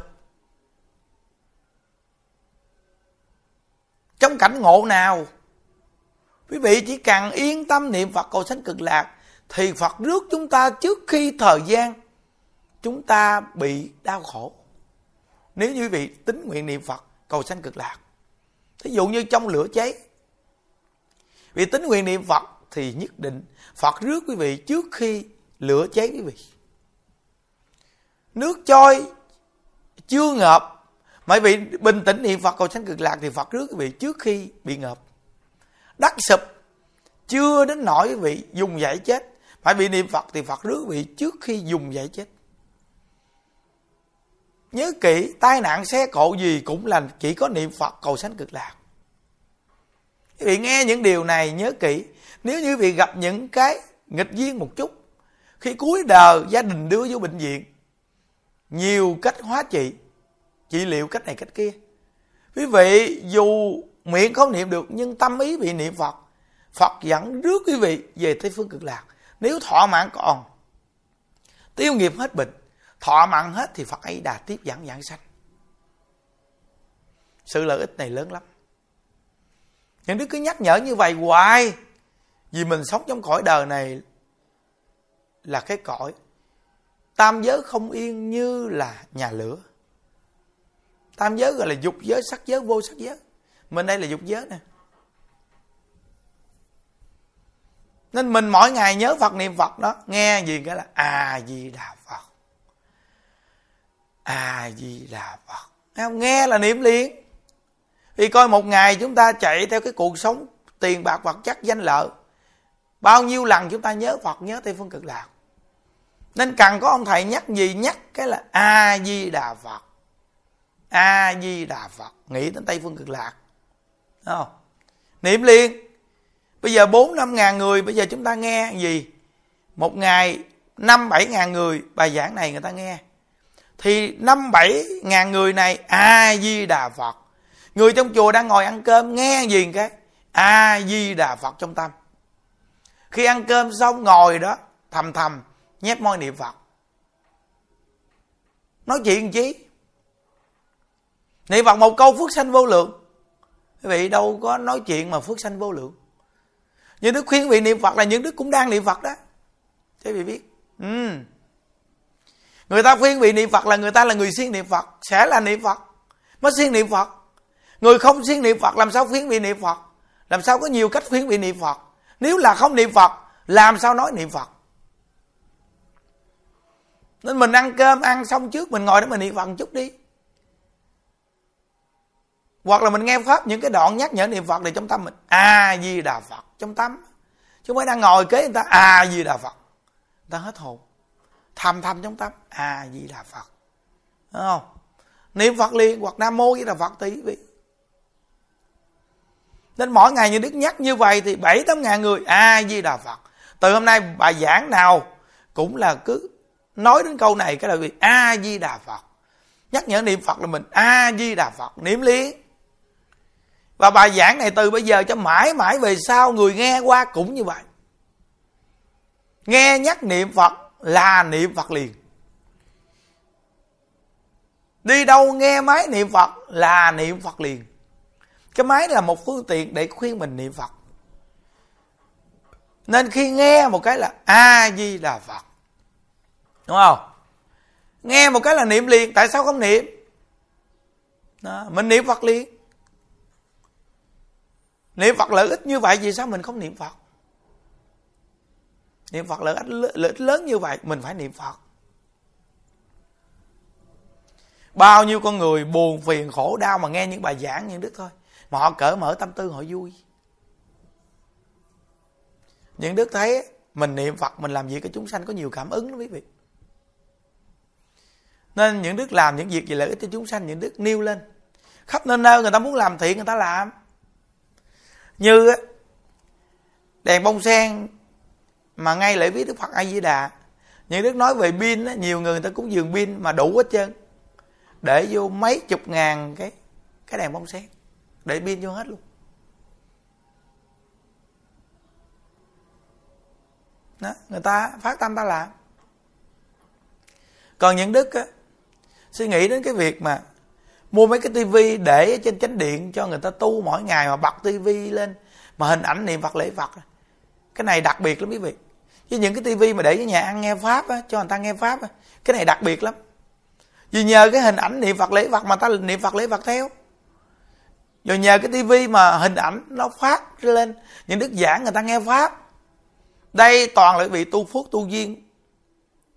Trong cảnh ngộ nào, quý vị chỉ cần yên tâm niệm Phật cầu sanh cực lạc, thì Phật rước chúng ta trước khi thời gian chúng ta bị đau khổ. Nếu như quý vị tính nguyện niệm Phật cầu sanh cực lạc. Thí dụ như trong lửa cháy, vì tính nguyện niệm Phật thì nhất định Phật rước quý vị trước khi lửa cháy quý vị. Nước trôi chưa ngợp mà vị bình tĩnh niệm Phật cầu sanh cực lạc thì Phật rước quý vị trước khi bị ngợp. Đất sụp chưa đến nỗi quý vị dùng giải chết. Phải bị niệm Phật thì Phật rước quý vị trước khi dùng giải chết. Nhớ kỹ, tai nạn, xe cộ gì cũng là chỉ có niệm Phật cầu sanh cực lạc. Quý vị nghe những điều này, nhớ kỹ. Nếu như vị gặp những cái nghịch duyên một chút, khi cuối đời gia đình đưa vô bệnh viện, nhiều cách hóa trị. Trị liệu cách này cách kia. Quý vị dù miệng không niệm được, nhưng tâm ý bị niệm phật phật dẫn rước quý vị về tây phương cực lạc. Nếu thọ mạng còn, tiêu nghiệp hết bệnh thọ mặn hết thì phật ấy đà tiếp giảng giảng sanh. Sự lợi ích này lớn lắm. Những đứa cứ nhắc nhở như vậy hoài. Vì mình sống trong cõi đời này là cái cõi tam giới không yên như là nhà lửa. Tam giới gọi là dục giới, sắc giới, vô sắc giới. Mình đây là dục giới nè. Nên mình mỗi ngày nhớ phật niệm phật đó, nghe gì cái là à di đà a di đà phật không? Nghe là niệm liền. Vì coi một ngày chúng ta chạy theo cái cuộc sống tiền bạc vật chất danh lợi. Bao nhiêu lần chúng ta nhớ phật, nhớ tây phương cực lạc. Nên cần có ông thầy nhắc gì? Nhắc cái là a di đà phật. A di đà phật. Nghĩ đến tây phương cực lạc. Đúng không? Niệm liền. Bây giờ bốn năm ngàn người, bây giờ chúng ta nghe gì? Một ngày năm bảy ngàn người. Bài giảng này người ta nghe thì năm bảy ngàn người này a di đà phật. Người trong chùa đang ngồi ăn cơm, nghe gì cái? A di đà phật trong tâm. Khi ăn cơm xong ngồi đó, thầm thầm, nhét môi niệm phật. Nói chuyện chí niệm phật một câu phước sanh vô lượng. Quý vị, đâu có nói chuyện mà phước sanh vô lượng. Những đức khuyên vị niệm phật là những đức cũng đang niệm phật đó. Cho vị biết. Ừ người ta khuyên vị niệm phật là người ta là người siêng niệm phật, sẽ là niệm phật, mới siêng niệm phật. Người không siêng niệm phật làm sao khuyên vị niệm phật? Làm sao có nhiều cách khuyên vị niệm phật? Nếu là không niệm phật, làm sao nói niệm phật? Nên mình ăn cơm, ăn xong trước mình ngồi đó mình niệm phật một chút đi. Hoặc là mình nghe pháp những cái đoạn nhắc nhở niệm phật để trong tâm mình, a di đà phật, trong tâm. Chứ mới đang ngồi kế người ta, a di đà phật. Người ta hết hồn thầm thầm trong tâm. A di đà phật. Đúng không? Niệm phật liền, hoặc nam mô di đà phật tỷ vị. Nên mỗi ngày như đức nhắc như vậy thì bảy tám ngàn người, a di đà phật. Từ hôm nay bài giảng nào cũng là cứ nói đến câu này cái là vì a di đà phật. Nhắc nhở niệm phật là mình a di đà phật, niệm liền. Và bài giảng này từ bây giờ cho mãi mãi về sau người nghe qua cũng như vậy. Nghe nhắc niệm phật là niệm phật liền. Đi đâu nghe máy niệm phật là niệm phật liền. Cái máy là một phương tiện để khuyên mình niệm phật. Nên khi nghe một cái là a di đà phật. Đúng không? Nghe một cái là niệm liền tại sao không niệm? Đó, mình niệm phật liền. Niệm phật lợi ích như vậy vì sao mình không niệm phật? Niệm phật lợi ích lợi ích lớn như vậy, mình phải niệm phật. Bao nhiêu con người buồn, phiền, khổ, đau mà nghe những bài giảng những đức thôi. Mà họ cởi mở tâm tư, họ vui. Những đức thấy mình niệm phật, mình làm việc cho chúng sanh có nhiều cảm ứng đó quý vị. Nên những đức làm những việc gì lợi ích cho chúng sanh, những đức nêu lên. Khắp nơi nơi người ta muốn làm thiện, người ta làm. Như đèn bông sen mà ngay lễ viết đức phật a di đà những đức nói về pin á, nhiều người người ta cũng dường pin mà đủ hết trơn. Để vô mấy chục ngàn cái cái đèn bông sen để pin vô hết luôn. Đó người ta phát tâm ta làm. Còn những đức á, suy nghĩ đến cái việc mà mua mấy cái tivi để trên chánh điện cho người ta tu mỗi ngày mà bật tivi lên mà hình ảnh niệm phật lễ phật. Cái này đặc biệt lắm quý vị với những cái tivi mà để ở nhà ăn nghe pháp á, cho người ta nghe pháp á, cái này đặc biệt lắm. Vì nhờ cái hình ảnh niệm phật lễ phật mà ta niệm phật lễ phật theo. Rồi nhờ cái tivi mà hình ảnh nó phát lên những đức giảng người ta nghe pháp. Đây toàn là vị tu phước tu duyên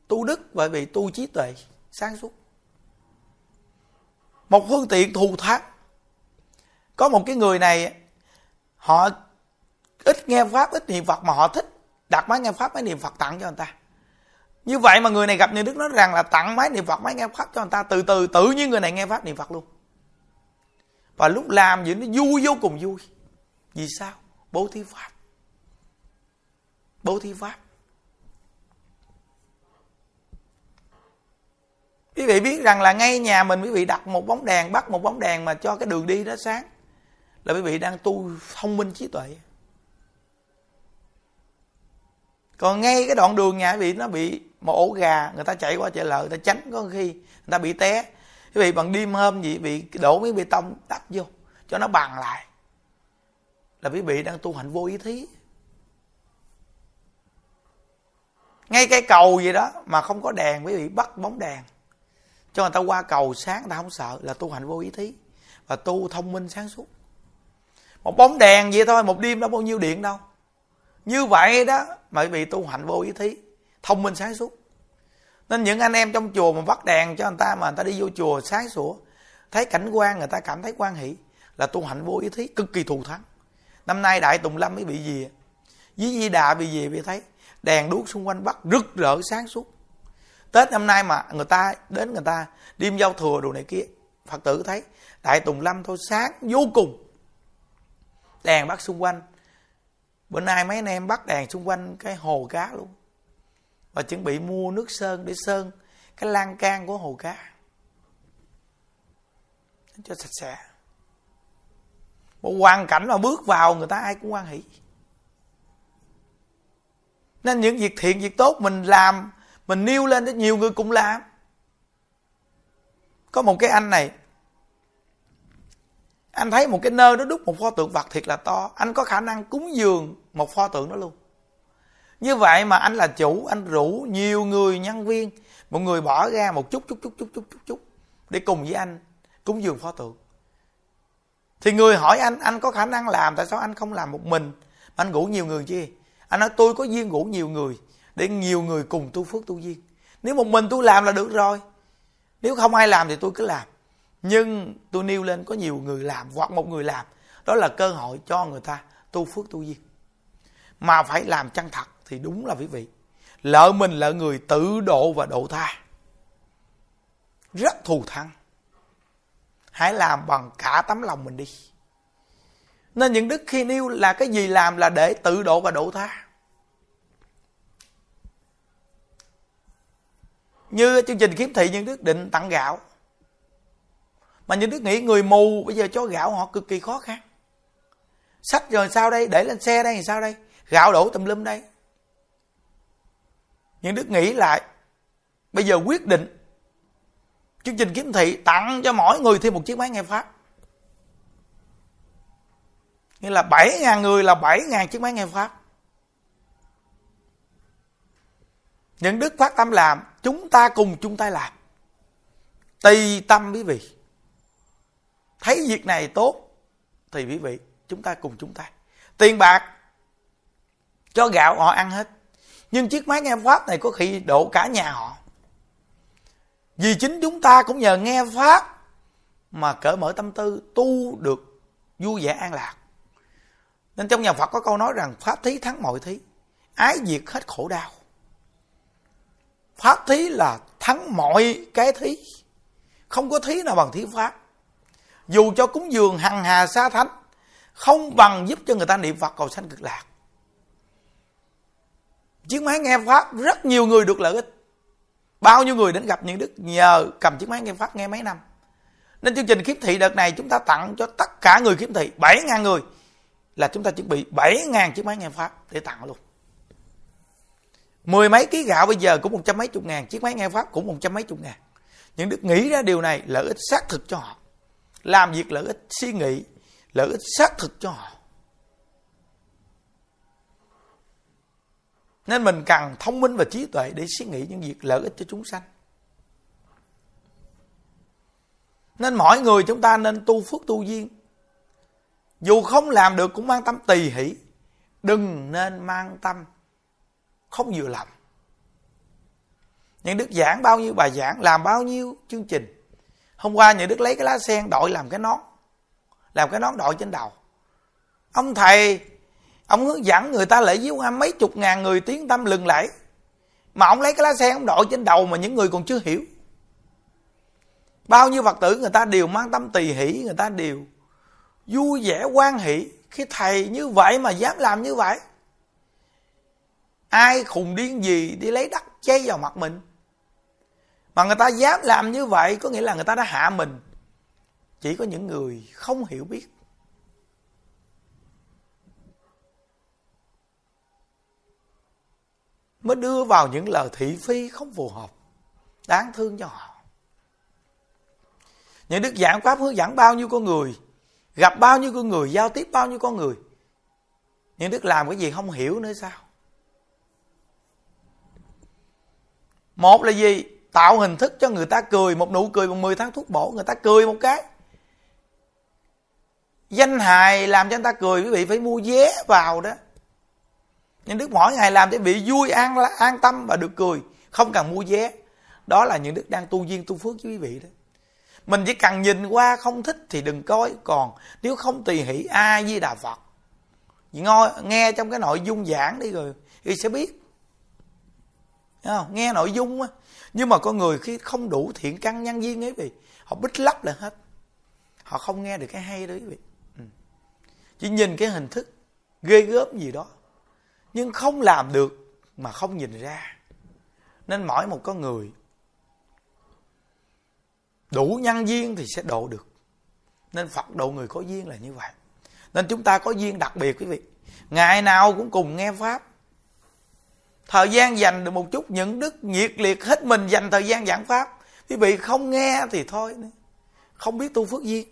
tu đức và vị tu trí tuệ sáng suốt. Một phương tiện thù thắng. Có một cái người này họ ít nghe pháp ít niệm phật mà họ thích đặt máy nghe pháp, máy niệm phật tặng cho người ta. Như vậy mà người này gặp như đức nói rằng là tặng máy niệm phật, máy nghe pháp cho người ta, từ từ, tự nhiên người này nghe pháp niệm phật luôn. Và lúc làm gì nó vui vô cùng vui. Vì sao? Bố thí pháp. Bố thí pháp. Quý vị biết rằng là ngay nhà mình quý vị đặt một bóng đèn, bắt một bóng đèn mà cho cái đường đi nó sáng. Là quý vị đang tu thông minh trí tuệ. Còn ngay cái đoạn đường nhà quý vị, nó bị một ổ gà, người ta chạy qua chạy lợ người ta tránh có khi người ta bị té. Quý vị bằng đêm hôm gì, bị đổ miếng bê tông đắp vô, cho nó bằng lại. Là quý vị đang tu hành vô ý thí. Ngay cái cầu gì đó mà không có đèn, quý vị bắt bóng đèn. Cho người ta qua cầu sáng, người ta không sợ, là tu hành vô ý thí và tu thông minh sáng suốt. Một bóng đèn vậy thôi, một đêm đó bao nhiêu điện đâu như vậy đó mà bị tu hành vô ý thí, thông minh sáng suốt. Nên những anh em trong chùa mà bắt đèn cho người ta mà người ta đi vô chùa sáng sủa, thấy cảnh quan người ta cảm thấy quan hỷ, là tu hành vô ý thí cực kỳ thù thắng. Năm nay đại tùng lâm mới bị gì? Với di đà bị gì bị thấy? Đèn đuốc xung quanh bắt rực rỡ sáng suốt. Tết năm nay mà người ta, đến người ta đêm giao thừa đồ này kia, phật tử thấy đại tùng lâm thôi, sáng vô cùng. Đèn bắt xung quanh bữa nay mấy anh em bắt đèn xung quanh cái hồ cá luôn. Và chuẩn bị mua nước sơn để sơn cái lan can của hồ cá. Cho sạch sẽ. Một hoàn cảnh mà bước vào người ta ai cũng quan hỷ. Nên những việc thiện, việc tốt mình làm, mình nêu lên để nhiều người cũng làm. Có một cái anh này anh thấy một cái nơi nó đúc một pho tượng vật thiệt là to. Anh có khả năng cúng dường một pho tượng đó luôn. Như vậy mà anh là chủ, anh rủ nhiều người nhân viên. Một người bỏ ra một chút chút chút chút chút chút chút để cùng với anh cúng dường pho tượng. Thì người hỏi anh anh có khả năng làm, tại sao anh không làm một mình? Mà anh rủ nhiều người chi? Anh nói, tôi có duyên rủ nhiều người để nhiều người cùng tu phước tu duyên. Nếu một mình tôi làm là được rồi. Nếu không ai làm thì tôi cứ làm nhưng tôi nêu lên có nhiều người làm, hoặc một người làm, đó là cơ hội cho người ta tu phước tu duyên. Mà phải làm chân thật thì đúng là quý vị. Lỡ mình là người tự độ và độ tha, rất thù thắng. Hãy làm bằng cả tấm lòng mình đi. Nên những đức khi nêu là cái gì làm là để tự độ và độ tha. Như chương trình kiếm thị những đức định tặng gạo mà những đức nghĩ người mù, bây giờ cho gạo họ cực kỳ khó khăn. Sách rồi sao đây? Để lên xe đây thì sao đây? Gạo đổ tùm lum đây. Những đức nghĩ lại, bây giờ quyết định, chương trình kiếm thị tặng cho mỗi người thêm một chiếc máy nghe pháp. Như là 7.000 người là 7.000 chiếc máy nghe pháp. Những đức phát tâm làm, chúng ta cùng chung tay làm. Tùy tâm quý vị thấy việc này tốt, thì quý vị, chúng ta cùng chúng ta. Tiền bạc, cho gạo họ ăn hết. Nhưng chiếc máy nghe pháp này có khi độ cả nhà họ. Vì chính chúng ta cũng nhờ nghe pháp mà cởi mở tâm tư, tu được vui vẻ an lạc. Nên trong nhà Phật có câu nói rằng, pháp thí thắng mọi thí, ái diệt hết khổ đau. Pháp thí là thắng mọi cái thí. Không có thí nào bằng thí pháp dù cho cúng dường hằng hà xa thánh, không bằng giúp cho người ta niệm phật cầu sanh cực lạc. Chiếc máy nghe pháp, rất nhiều người được lợi ích. Bao nhiêu người đến gặp những đức nhờ cầm chiếc máy nghe pháp nghe mấy năm. Nên chương trình khiếm thị đợt này chúng ta tặng cho tất cả người khiếm thị 7.000 người, là chúng ta chuẩn bị 7.000 chiếc máy nghe pháp để tặng luôn. Mười mấy ký gạo bây giờ cũng một trăm mấy chục ngàn, chiếc máy nghe pháp cũng một trăm mấy chục ngàn. Những đức nghĩ ra điều này, lợi ích xác thực cho họ làm việc lợi ích suy nghĩ, lợi ích xác thực cho họ. Nên mình cần thông minh và trí tuệ để suy nghĩ những việc lợi ích cho chúng sanh. Nên mỗi người chúng ta nên tu phước tu duyên. Dù không làm được cũng mang tâm tỳ hỷ. Đừng nên mang tâm không vừa lòng. Những đức giảng bao nhiêu, bài giảng làm bao nhiêu chương trình hôm qua những đức lấy cái lá sen đội làm cái nón, làm cái nón đội trên đầu. Ông thầy, ông hướng dẫn người ta lễ viếng ông mấy chục ngàn người tiếng tâm lừng lẫy. Mà ông lấy cái lá sen ông đội trên đầu mà những người còn chưa hiểu. Bao nhiêu phật tử người ta đều mang tâm tỳ hỷ, người ta đều vui vẻ quan hỷ. Khi thầy như vậy mà dám làm như vậy, ai khùng điên gì đi lấy đất chay vào mặt mình? Mà người ta dám làm như vậy có nghĩa là người ta đã hạ mình. Chỉ có những người không hiểu biết. Mới đưa vào những lời thị phi không phù hợp, đáng thương cho họ. Những đức giảng pháp hướng dẫn bao nhiêu con người, gặp bao nhiêu con người, giao tiếp bao nhiêu con người. Những đức làm cái gì không hiểu nữa sao? Một là gì? Tạo hình thức cho người ta cười. Một nụ cười bằng 10 tháng thuốc bổ, người ta cười một cái. Danh hài làm cho người ta cười, quý vị phải mua vé vào đó. Những đức mỗi ngày làm để bị vui, an an tâm và được cười. Không cần mua vé. Đó là những đức đang tu duyên tu phước với quý vị đó. Mình chỉ cần nhìn qua không thích thì đừng coi. Còn nếu không tùy hỷ a di đà phật? Ngồi, nghe trong cái nội dung giảng đi rồi, thì sẽ biết. Không? nghe nội dung á nhưng mà có người khi không đủ thiện căn nhân duyên ấy vì họ bích lấp lại hết. Họ không nghe được cái hay đó quý vị. Ừ. Chỉ nhìn cái hình thức ghê gớm gì đó, nhưng không làm được mà không nhìn ra. Nên mỗi một con người đủ nhân duyên thì sẽ độ được. Nên phật độ người có duyên là như vậy. Nên chúng ta có duyên đặc biệt quý vị. Ngày nào cũng cùng nghe pháp thời gian dành được một chút những đức nhiệt liệt hết mình dành thời gian giảng pháp. Quý vị không nghe thì thôi, không biết tu phước duyên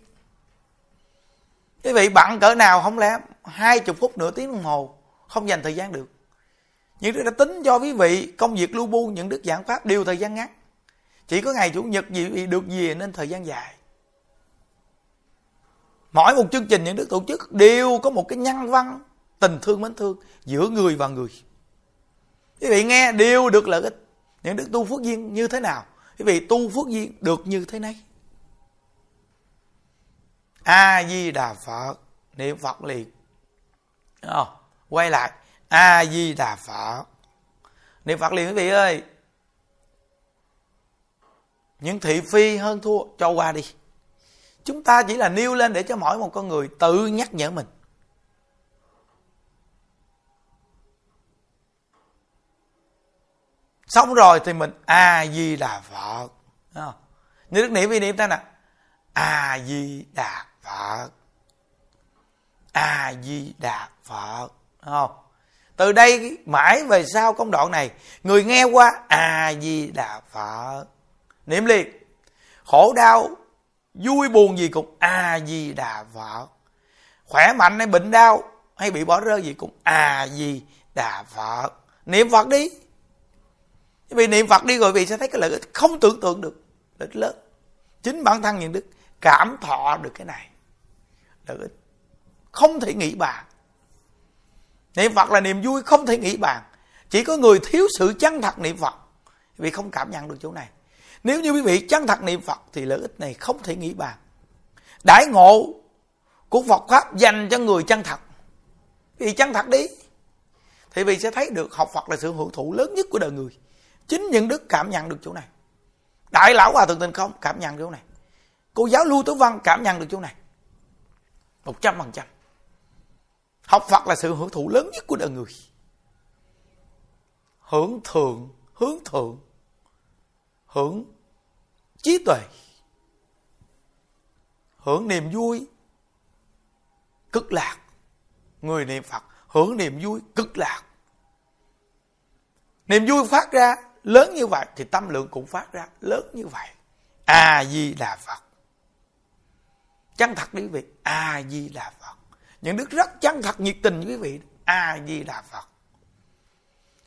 quý vị bận cỡ nào không lẽ hai chục phút nửa tiếng đồng hồ, không dành thời gian được. Những đức đã tính cho quý vị công việc lưu bu những đức giảng pháp đều thời gian ngắn. Chỉ có ngày chủ nhật gì được gì nên thời gian dài. Mỗi một chương trình những đức tổ chức đều có một cái nhân văn, tình thương mến thương giữa người và người quý vị nghe đều được lợi ích. Những đức tu phước duyên như thế nào? Quý vị tu phước duyên được như thế này. A di đà phật, niệm phật liền. Không? quay lại. A di đà phật, niệm phật liền, quý vị ơi. Những thị phi hơn thua, cho qua đi. Chúng ta chỉ là nêu lên để cho mỗi một con người tự nhắc nhở mình. Xong rồi thì mình a di đà phật. Như đức niệm vi niệm ta nè. A di đà phật. A di đà phật. Không? Từ đây mãi về sau công đoạn này, người nghe qua a di đà phật. Niệm liền. Khổ đau, vui buồn gì cũng a di đà phật. Khỏe mạnh hay bệnh đau hay bị bỏ rơi gì cũng a di đà phật. Niệm phật đi vì niệm phật đi rồi vì sẽ thấy cái lợi ích. Không tưởng tượng được. Lợi ích lớn. Chính bản thân những đức cảm thọ được cái này. Lợi ích. Không thể nghĩ bàn. Niệm phật là niềm vui, không thể nghĩ bàn. Chỉ có người thiếu sự chân thật niệm phật vì không cảm nhận được chỗ này. Nếu như quý vị chân thật niệm phật thì lợi ích này không thể nghĩ bàn. Đại ngộ của phật pháp dành cho người chân thật. Vì chân thật đi. Thì vì sẽ thấy được học phật là sự hưởng thụ lớn nhất của đời người chính những đức cảm nhận được chỗ này. Đại lão hòa thượng tình không cảm nhận được chỗ này. Cô giáo lưu tử văn cảm nhận được chỗ này. Một trăm phần trăm. Học phật là sự hưởng thụ lớn nhất của đời người. Hưởng thượng, hướng thượng. Hưởng trí tuệ. Hưởng niềm vui, cực lạc. Người niệm phật, hưởng niềm vui, cực lạc. Niềm vui phát ra lớn như vậy thì tâm lượng cũng phát ra, lớn như vậy a di đà phật. Chân thật đi quý vị a di đà phật. Những đức rất chân thật, nhiệt tình quý vị a di đà phật.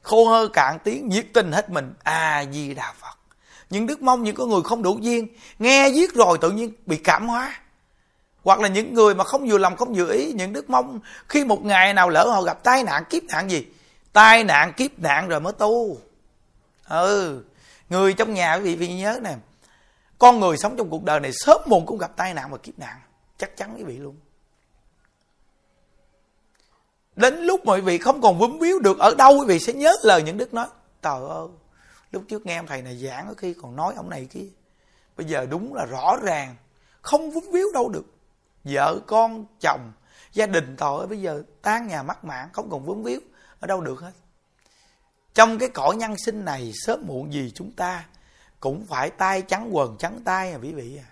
Khô hơ cạn tiếng, nhiệt tình hết mình a di đà phật. Những đức mong những con người không đủ duyên, nghe viết rồi tự nhiên bị cảm hóa. Hoặc là những người mà không vừa lòng, không vừa ý, những đức mong khi một ngày nào lỡ họ gặp tai nạn, kiếp nạn gì, tai nạn, kiếp nạn rồi mới tu ừ người trong nhà quý vị nhớ nè, con người sống trong cuộc đời này sớm muộn cũng gặp tai nạn và kiếp nạn, chắc chắn quý vị luôn. Đến lúc mọi vị không còn vướng víu được ở đâu, quý vị sẽ nhớ lời những đức nói, trời ơi, lúc trước nghe ông thầy này giảng, có khi còn nói ông này kia. Bây giờ đúng là rõ ràng, không vướng víu đâu được. Vợ con, chồng, gia đình, trời ơi, bây giờ tan nhà mất mạng, không còn vướng víu ở đâu được hết trong cái cõi nhân sinh này, sớm muộn gì chúng ta cũng phải tay trắng quần, trắng tay à quý vị à.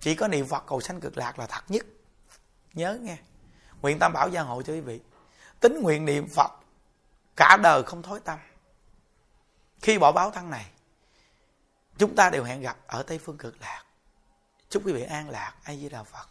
Chỉ có niệm phật cầu sanh cực lạc là thật nhất. Nhớ nghe. Nguyện tam bảo gia hộ cho quý vị. Tính nguyện niệm phật, cả đời không thối tâm. Khi bỏ báo thân này, chúng ta đều hẹn gặp ở tây phương cực lạc. Chúc quý vị an lạc. A di đà phật.